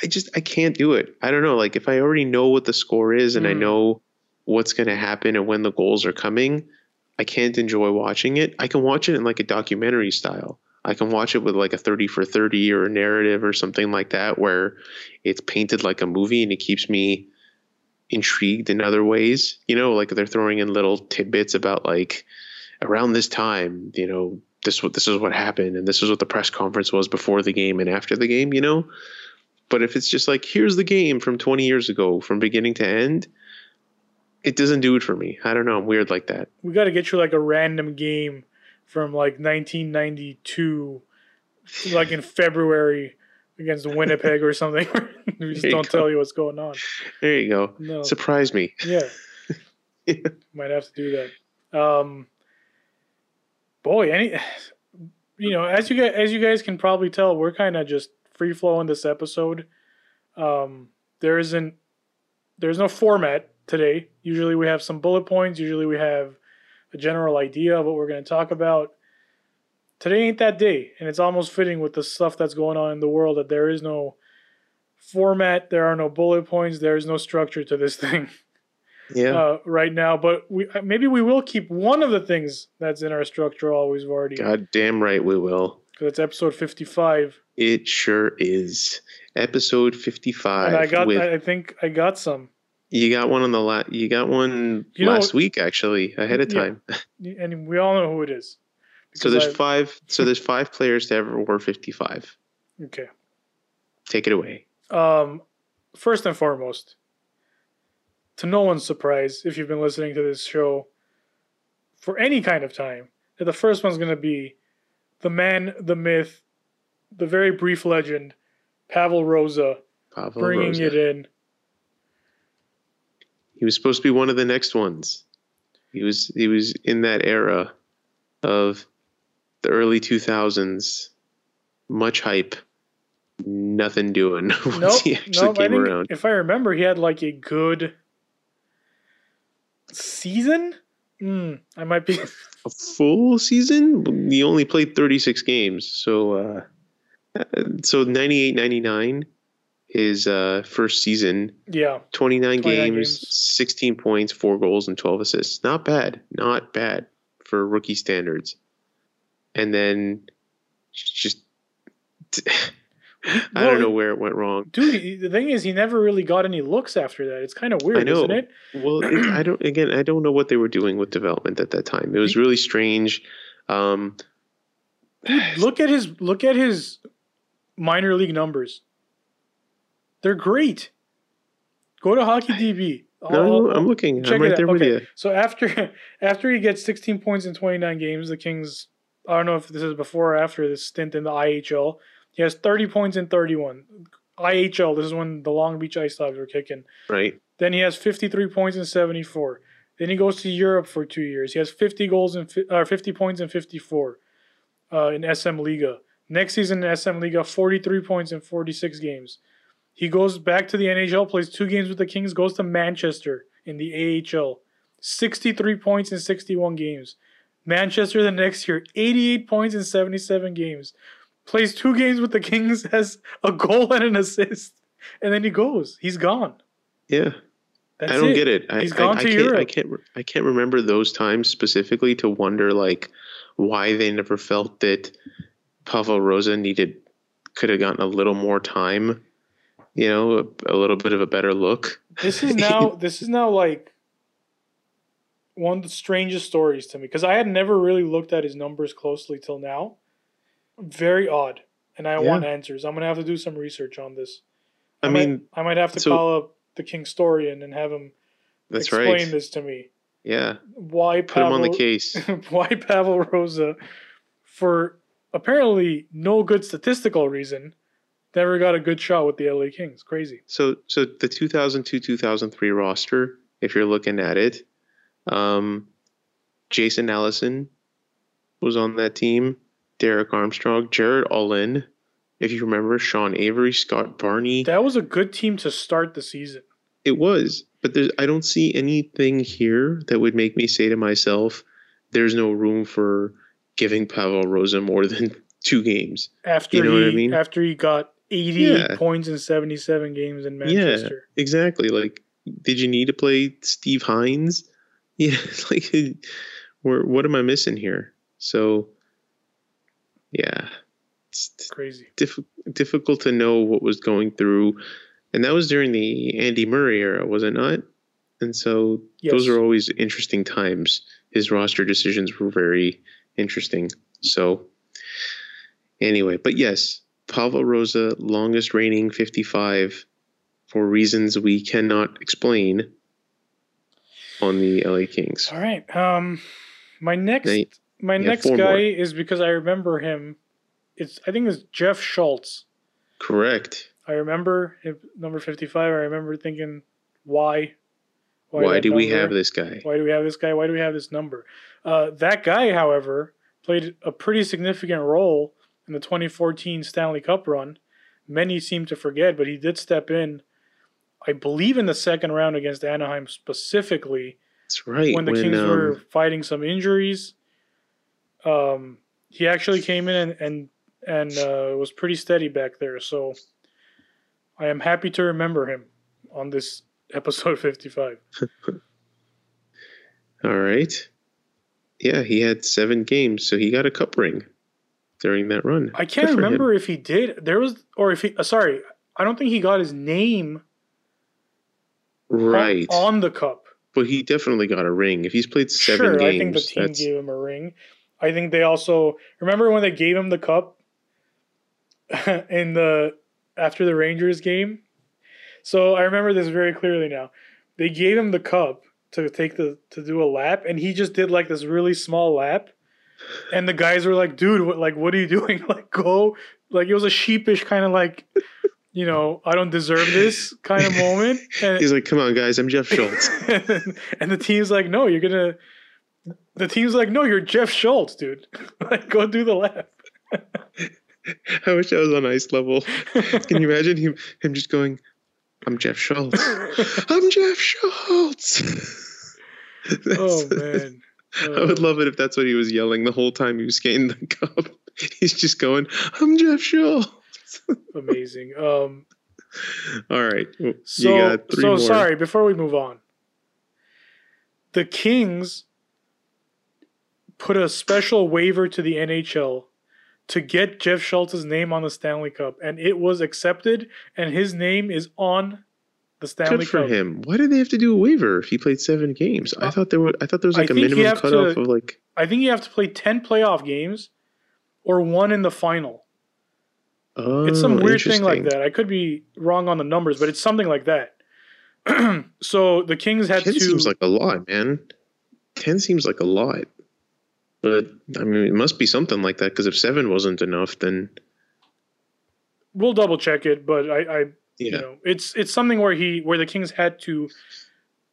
I just I can't do it. I don't know. Like if I already know what the score is and I Mm. know what's going to happen and when the goals are coming, I can't enjoy watching it. I can watch it in like a documentary style. I can watch it with like a 30 for 30 or a narrative or something like that where it's painted like a movie and it keeps me intrigued in other ways. You know, like they're throwing in little tidbits about like around this time, you know, this what this is what happened and this is what the press conference was before the game and after the game, you know? But if it's just like here's the game from 20 years ago from beginning to end, it doesn't do it for me. I don't know, I'm weird like that. we got to get you like a random game from like 1992, like in February against Winnipeg or something. [laughs] we just don't go. tell you what's going on. There you go. No. Surprise me. [laughs] Yeah. Might have to do that. Um, boy, any, [sighs] you know, as you guys, as you guys can probably tell, we're kind of just free flow in this episode. Um, there isn't, there's no format today. Usually we have some bullet points. Usually we have a general idea of what we're going to talk about. Today ain't that day, and it's almost fitting with the stuff that's going on in the world that there is no format, there are no bullet points, there is no structure to this [laughs] thing Yeah. uh, right now. But we uh, maybe we will keep one of the things that's in our structure always, Vardy, God damn right we will. because it's episode fifty-five, It sure is. Episode 55 and I got with I think I got some, You got one on the la- you got one You know- last week actually ahead of Yeah. time. [laughs] and we all know who it is. So there's I- five so [laughs] there's five players to ever wear 55. Okay. Take it away. Um, first and foremost, to no one's surprise, if you've been listening to this show for any kind of time, that the first one's going to be the man, the myth, the very brief legend, Pavel Rosa, Pavel bringing Rosa. it in. He was supposed to be one of the next ones. He was he was in that era of the early 2000s. Much hype. Nothing doing [laughs] once Nope, he actually nope. Came around. if I remember, he had like a good season. Hmm, I might be. A full season? He only played 36 games. So uh [laughs] so 98 99 his uh first season yeah, 29, 29 games, games. 16 points, 4 goals, and 12 assists. Not bad. Not bad for rookie standards. And then just. [laughs] I Well, don't know where it went wrong. dude. The thing is, he never really got any looks after that. It's kind of weird, isn't it? Well, it, I don't. Again, I don't know what they were doing with development at that time. It was really strange. Um, Dude, look at his look at his minor league numbers. They're great. Go to HockeyDB. No, I'll- I'm looking. check I'm it right out. there with Okay. you. So after [laughs] after he gets 16 points in 29 games, the Kings. I don't know if this is before or after this stint in the IHL. He has 30 points in 31. IHL. This is when the Long Beach Ice Dogs were kicking. Right. Then he has 53 points in 74. Then he goes to Europe for two years. He has 50 goals and fi- uh, 50 points in 54 uh, in SM Liga. Next season in SM Liga, 43 points in 46 games. He goes back to the NHL, plays two games with the Kings, goes to Manchester in the AHL, 63 points in 61 games. Manchester the next year, 88 points in 77 games. Plays two games with the Kings, [laughs] has a goal and an assist, and then he goes. He's gone. Yeah. That's I don't it. get it. I, He's I- gone I, to can't, I can't. I can't remember those times specifically to wonder like why they never felt that Pavel Rosa needed could have gotten a little more time. You know, a, a little bit of a better look. This is [laughs] now this is now like one of the strangest stories to me because I had never really looked at his numbers closely till now. Very odd, and I Yeah. want answers. I'm gonna have to do some research on this. I might- mean, I might have to so- call up the King Storian and have him that's explain right. this to me. Yeah, Why put him on the case. [laughs] why Pavel Rosa, for apparently no good statistical reason, never got a good shot with the LA Kings. Crazy. So so the 2002 2003 roster, if you're looking at it, um, Jason Allison was on that team. Derek Armstrong, Jared Aulin, if you remember, Sean Avery, Scott Barney. That was a good team to start the season. It was, but there's I don't see anything here that would make me say to myself, "There's no room for giving Pavel Rosa more than [laughs] two games." After You know he what I mean? after he got 88 Yeah. points in 77 games in Manchester. Yeah, exactly. Like, did you need to play Steve Heinze? [laughs] Yeah, [laughs] like, what am I missing here? So, yeah, it's Crazy. diff- difficult to know what was going through, and that was during the Andy Murray era, was it not? And so those Yes. are always interesting times. His roster decisions were very interesting. So, anyway, but yes, Pavel Rosa, longest reigning 55 for reasons we cannot explain on the LA Kings. All right. Um, my next Now my next guy more. is because I remember him. It's I think it's Jeff Schultz. Correct. I remember him, number 55. I remember thinking, why? Why, that do we have this guy? Why do we have this guy? Why do we have this number? Uh, that guy, however, played a pretty significant role in the 2014 Stanley Cup run. Many seem to forget, but he did step in, I believe, in the second round against Anaheim specifically That's right. when the Kings um, were fighting some injuries. Um, he actually came in and and, and uh, was pretty steady back there. So I am happy to remember him on this [laughs] episode 55. [laughs] All right. Yeah, he had seven games, so he got a cup ring during that run. I can't for him. remember if he did. There was, or if he. Uh, sorry, I don't think he got his name on- Right. on, the cup. but he definitely got a ring. If he's played seven sure, games, I think the team that's gave him a ring. I think they also remember when they gave him the cup [laughs] in the after the Rangers game. So I remember this very clearly now. They gave him the cup to take the to do a lap, and he just did like this really small lap. And the guys were like, "Dude, what, like, what are you [laughs] doing? Like, go!" Like it was a sheepish kind of like, you know, I don't deserve this kind of [laughs] moment. And, he's like, "Come on, guys, I'm Jeff Schultz." [laughs] and the team's like, no, you're gonna. The team's like, no, you're Jeff Schultz, dude. like, go do the lap. I wish I was on ice level. Can you imagine him him just going, "I'm Jeff Schultz. [laughs] I'm Jeff Schultz." [laughs] Oh man. I would love it if that's what he was yelling the whole time he was skating the cup. [laughs] He's just going, "I'm Jeff Schultz." amazing. Um, All right, you so got three so more. sorry. Before we move on, the Kings put a special waiver to the NHL to get Jeff Schultz's name on the Stanley Cup, and it was accepted, and his name is on the Stanley Good for Cup. him. Why did they have to do a waiver if he played seven games? I Uh, thought there were. I thought there was like a minimum cutoff to- of like. I think you have to play 10 playoff games or one in the final. Oh, It's some weird thing like that. I could be wrong on the numbers, but it's something like that. [clears throat] so the Kings had Ten to. seems like a lot, man. Ten seems like a lot. But I mean, it must be something like that because if seven wasn't enough, then we'll double check it, but I, I yeah, you know, it's it's something where he where the Kings had to.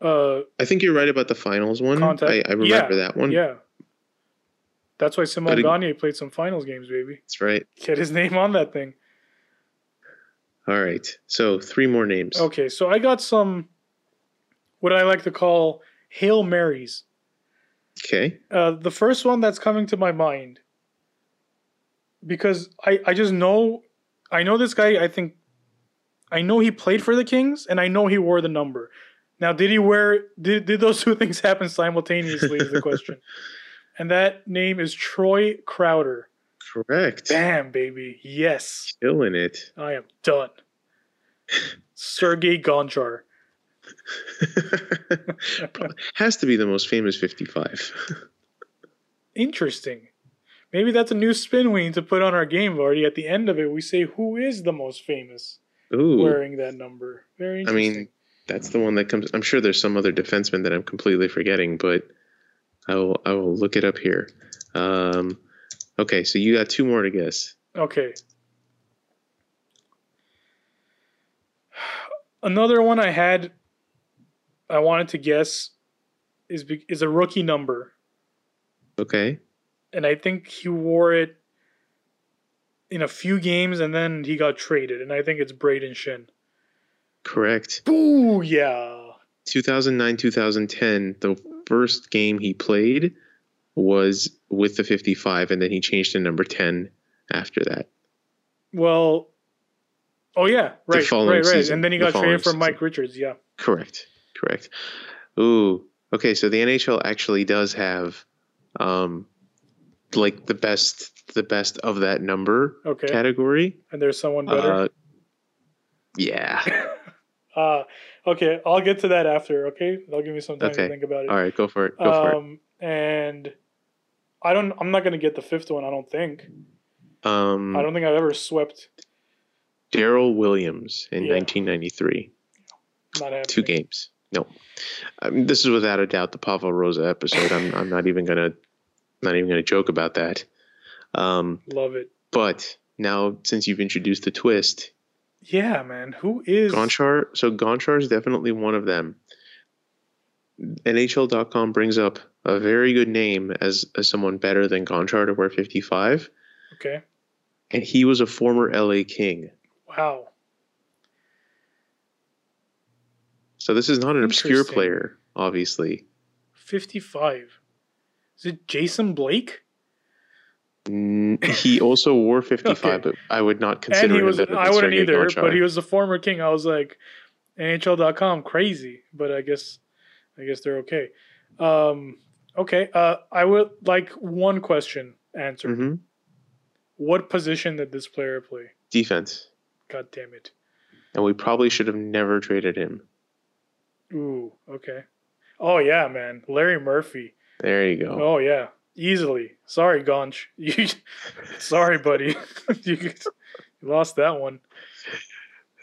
Uh, I think you're right about the finals one. Contact- I, I remember yeah, that one. yeah. That's why Simon Gagne played some finals games, baby. that's right. Get his name on that thing. All right, so three more names. Okay, so I got some what I like to call Hail Marys. Okay. Uh, the first one that's coming to my mind because I, I just know I know this guy I think I know he played for the Kings and I know he wore the number. Now did he wear did, did those [laughs] two things happen simultaneously is the [laughs] question. And that name is Troy Crowder. Correct. Bam baby. Yes. Killing it. I am done. [laughs] Sergey Gonchar. [laughs] Has to be the most famous 55. Interesting. Maybe that's a new spin we need to put on our game, Vardy. At the end of it, we say who is the most famous Ooh. wearing that number. Very I mean, that's the one that comes. I'm sure there's some other defenseman that I'm completely forgetting, but I will. I will look it up here. Um, okay, so you got two more to guess. okay. [sighs] Another one I had, I wanted to guess, is is a rookie number, Okay. and I think he wore it in a few games, and then he got traded, and I think it's Brayden Schenn. Correct. Boo! Yeah. 2009 2010 the first game he played was with the 55 and then he changed to number 10 after that Well. Oh yeah, right, right, right, season. and then he The got traded for Mike. Richards. Yeah. correct correct ooh okay so the nhl actually does have um like the best the best of that number Okay. category And there's someone better. uh yeah [laughs] Uh, okay, I'll get to that after. Okay, that'll give me some time Okay. to think about it. all right go for it go for it um, and I don't. I'm not gonna get the fifth one. I don't think. um I don't think I've ever swept. daryl williams in Yeah. 1993 Not happening. two games. No, I mean, this is without a doubt the Pavel Rosa episode. I'm I'm not even gonna not even gonna joke about that. Um, Love it. but now since you've introduced the twist, Yeah, man. Who is? Gonchar. So Gonchar is definitely one of them. NHL.com brings up a very good name as, as someone better than Gonchar to wear 55, Okay. and he was a former LA King. Wow. So this is not an obscure player, obviously. Fifty-five. Is it Jason Blake? Mm, He [laughs] also wore 55, Okay. but I would not consider And he him was. than I wouldn't either. But he was the former king. I was like, NHL.com crazy. But I guess, I guess they're okay. Um, okay. Uh, I would like one question answered. Mhm. What position did this player play? defense, God damn it. and we probably should have never traded him. Ooh, okay. Oh yeah, man. Larry Murphy. There you go. Oh yeah. Easily. Sorry, Gonch. [laughs] You sorry, buddy. [laughs] you, you lost that one.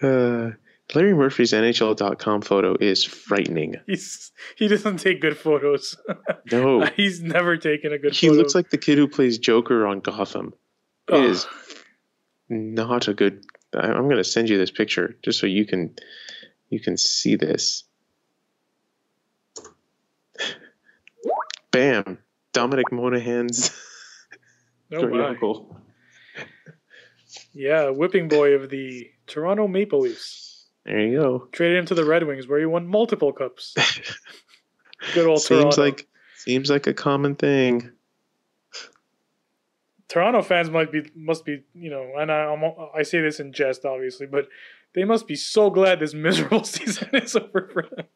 Uh, Larry Murphy's NHL.com photo is frightening. He's he doesn't take good photos. [laughs] No, He's never taken a good photo. he photo. looks like the kid who plays Joker on Gotham. It is not a good. I'm going to send you this picture just so you can you can see this. Bam, Dominic Monaghan's [laughs] Oh, uncle. Yeah, whipping boy of the Toronto Maple Leafs. There you go. Traded him to the Red Wings where he won multiple cups. [laughs] Good old seems Toronto. like seems like a common thing. Toronto fans might be must be you know, and I I'm, I say this in jest, obviously, but they must be so glad this miserable [laughs] season is over for them.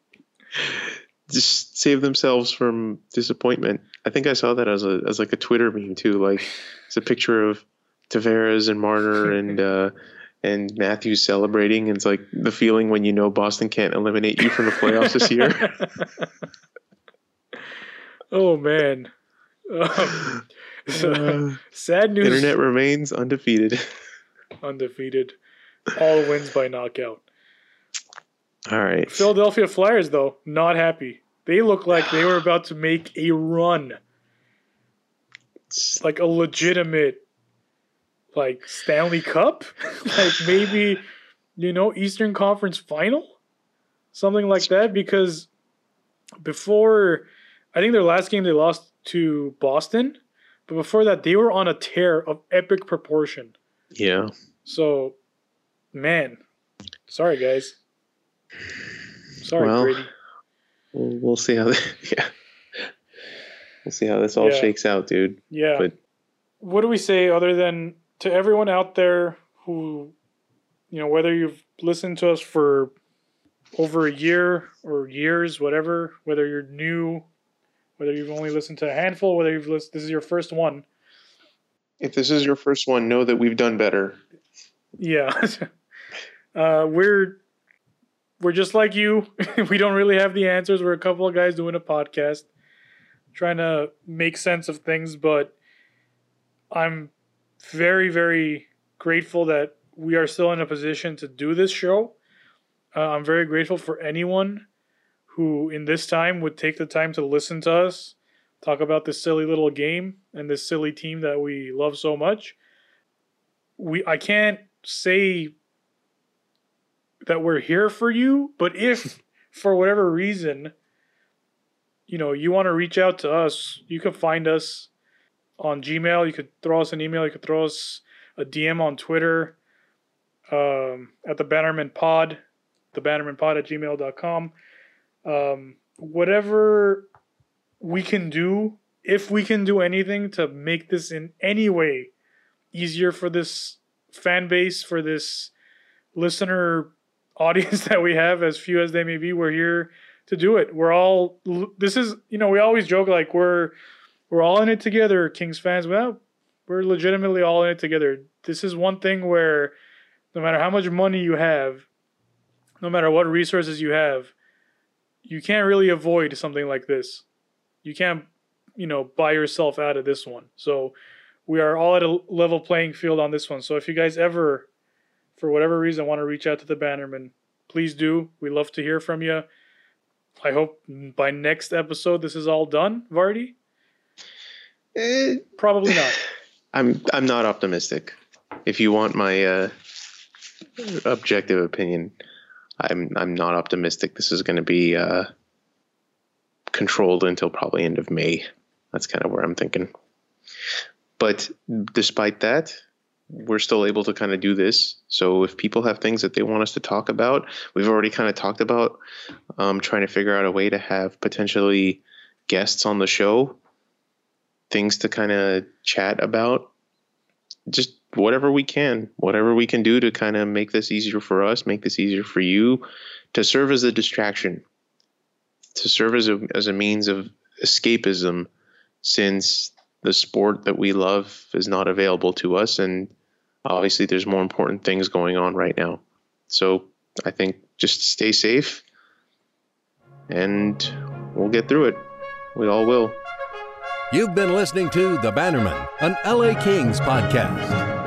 Just save themselves from disappointment. I think I saw that as a as like a Twitter meme too. Like it's a picture of Tavares and Marner [laughs] and uh, and Matthews celebrating. And it's like the feeling when you know Boston can't eliminate you from the playoffs this year. [laughs] oh man, Um, [laughs] Uh, sad news. internet remains undefeated. undefeated, all wins by knockout. All right. Philadelphia Flyers though not happy. They look like they were about to make a run, like a legitimate, like Stanley Cup, [laughs] like maybe you know Eastern Conference Final, something like that. Because before, I think their last game they lost to Boston, but before that they were on a tear of epic proportion. Yeah. So, man, sorry guys. Sorry, Well, Brady. We'll, we'll see how. [laughs] yeah. We'll see how this all Yeah. shakes out, dude. Yeah. But what do we say other than to everyone out there who, you know, whether you've listened to us for over a year or years, whatever, whether you're new, whether you've only listened to a handful, whether you've listened, this is your first one. if this is your first one, know that we've done better. Yeah. [laughs] uh, we're we're just like you. [laughs] we don't really have the answers. We're a couple of guys doing a podcast, trying to make sense of things, but I'm very, very grateful that we are still in a position to do this show. Uh, I'm very grateful for anyone who, in this time, would take the time to listen to us talk about this silly little game and this silly team that we love so much. We I can't say that we're here for you. But if [laughs] for whatever reason, you know, you want to reach out to us, you can find us on Gmail. You could throw us an email. You could throw us a DM on Twitter um, at the Bannerman Pod, the Bannerman Pod at gmail.com. Um, whatever we can do, if we can do anything to make this in any way easier for this fan base, for this listener audience [laughs] that we have, as few as they may be, we're here to do it. We're all, this is, you know, we always joke like we're, we're all in it together, Kings fans. Well, we're legitimately all in it together. This is one thing where no matter how much money you have, no matter what resources you have, you can't really avoid something like this. You can't, you know, buy yourself out of this one. So we are all at a level playing field on this one. So if you guys ever, for whatever reason, want to reach out to the Bannerman, please do. We love to hear from you. I hope by next episode this is all done, Vardy. Eh, Probably not. [sighs] I'm I'm not optimistic. If you want my uh, objective opinion, I'm I'm not optimistic. This is going to be uh, controlled until probably end of May. That's kind of where I'm thinking. But despite that, we're still able to kind of do this. So if people have things that they want us to talk about, we've already kind of talked about um, trying to figure out a way to have potentially guests on the show, things to kind of chat about. Just whatever we can, whatever we can do to kind of make this easier for us, make this easier for you, to serve as a distraction, to serve as a as a means of escapism, since the sport that we love is not available to us, and obviously there's more important things going on right now. So I think just stay safe, and we'll get through it. We all will. You've been listening to The Bannerman, an LA Kings podcast.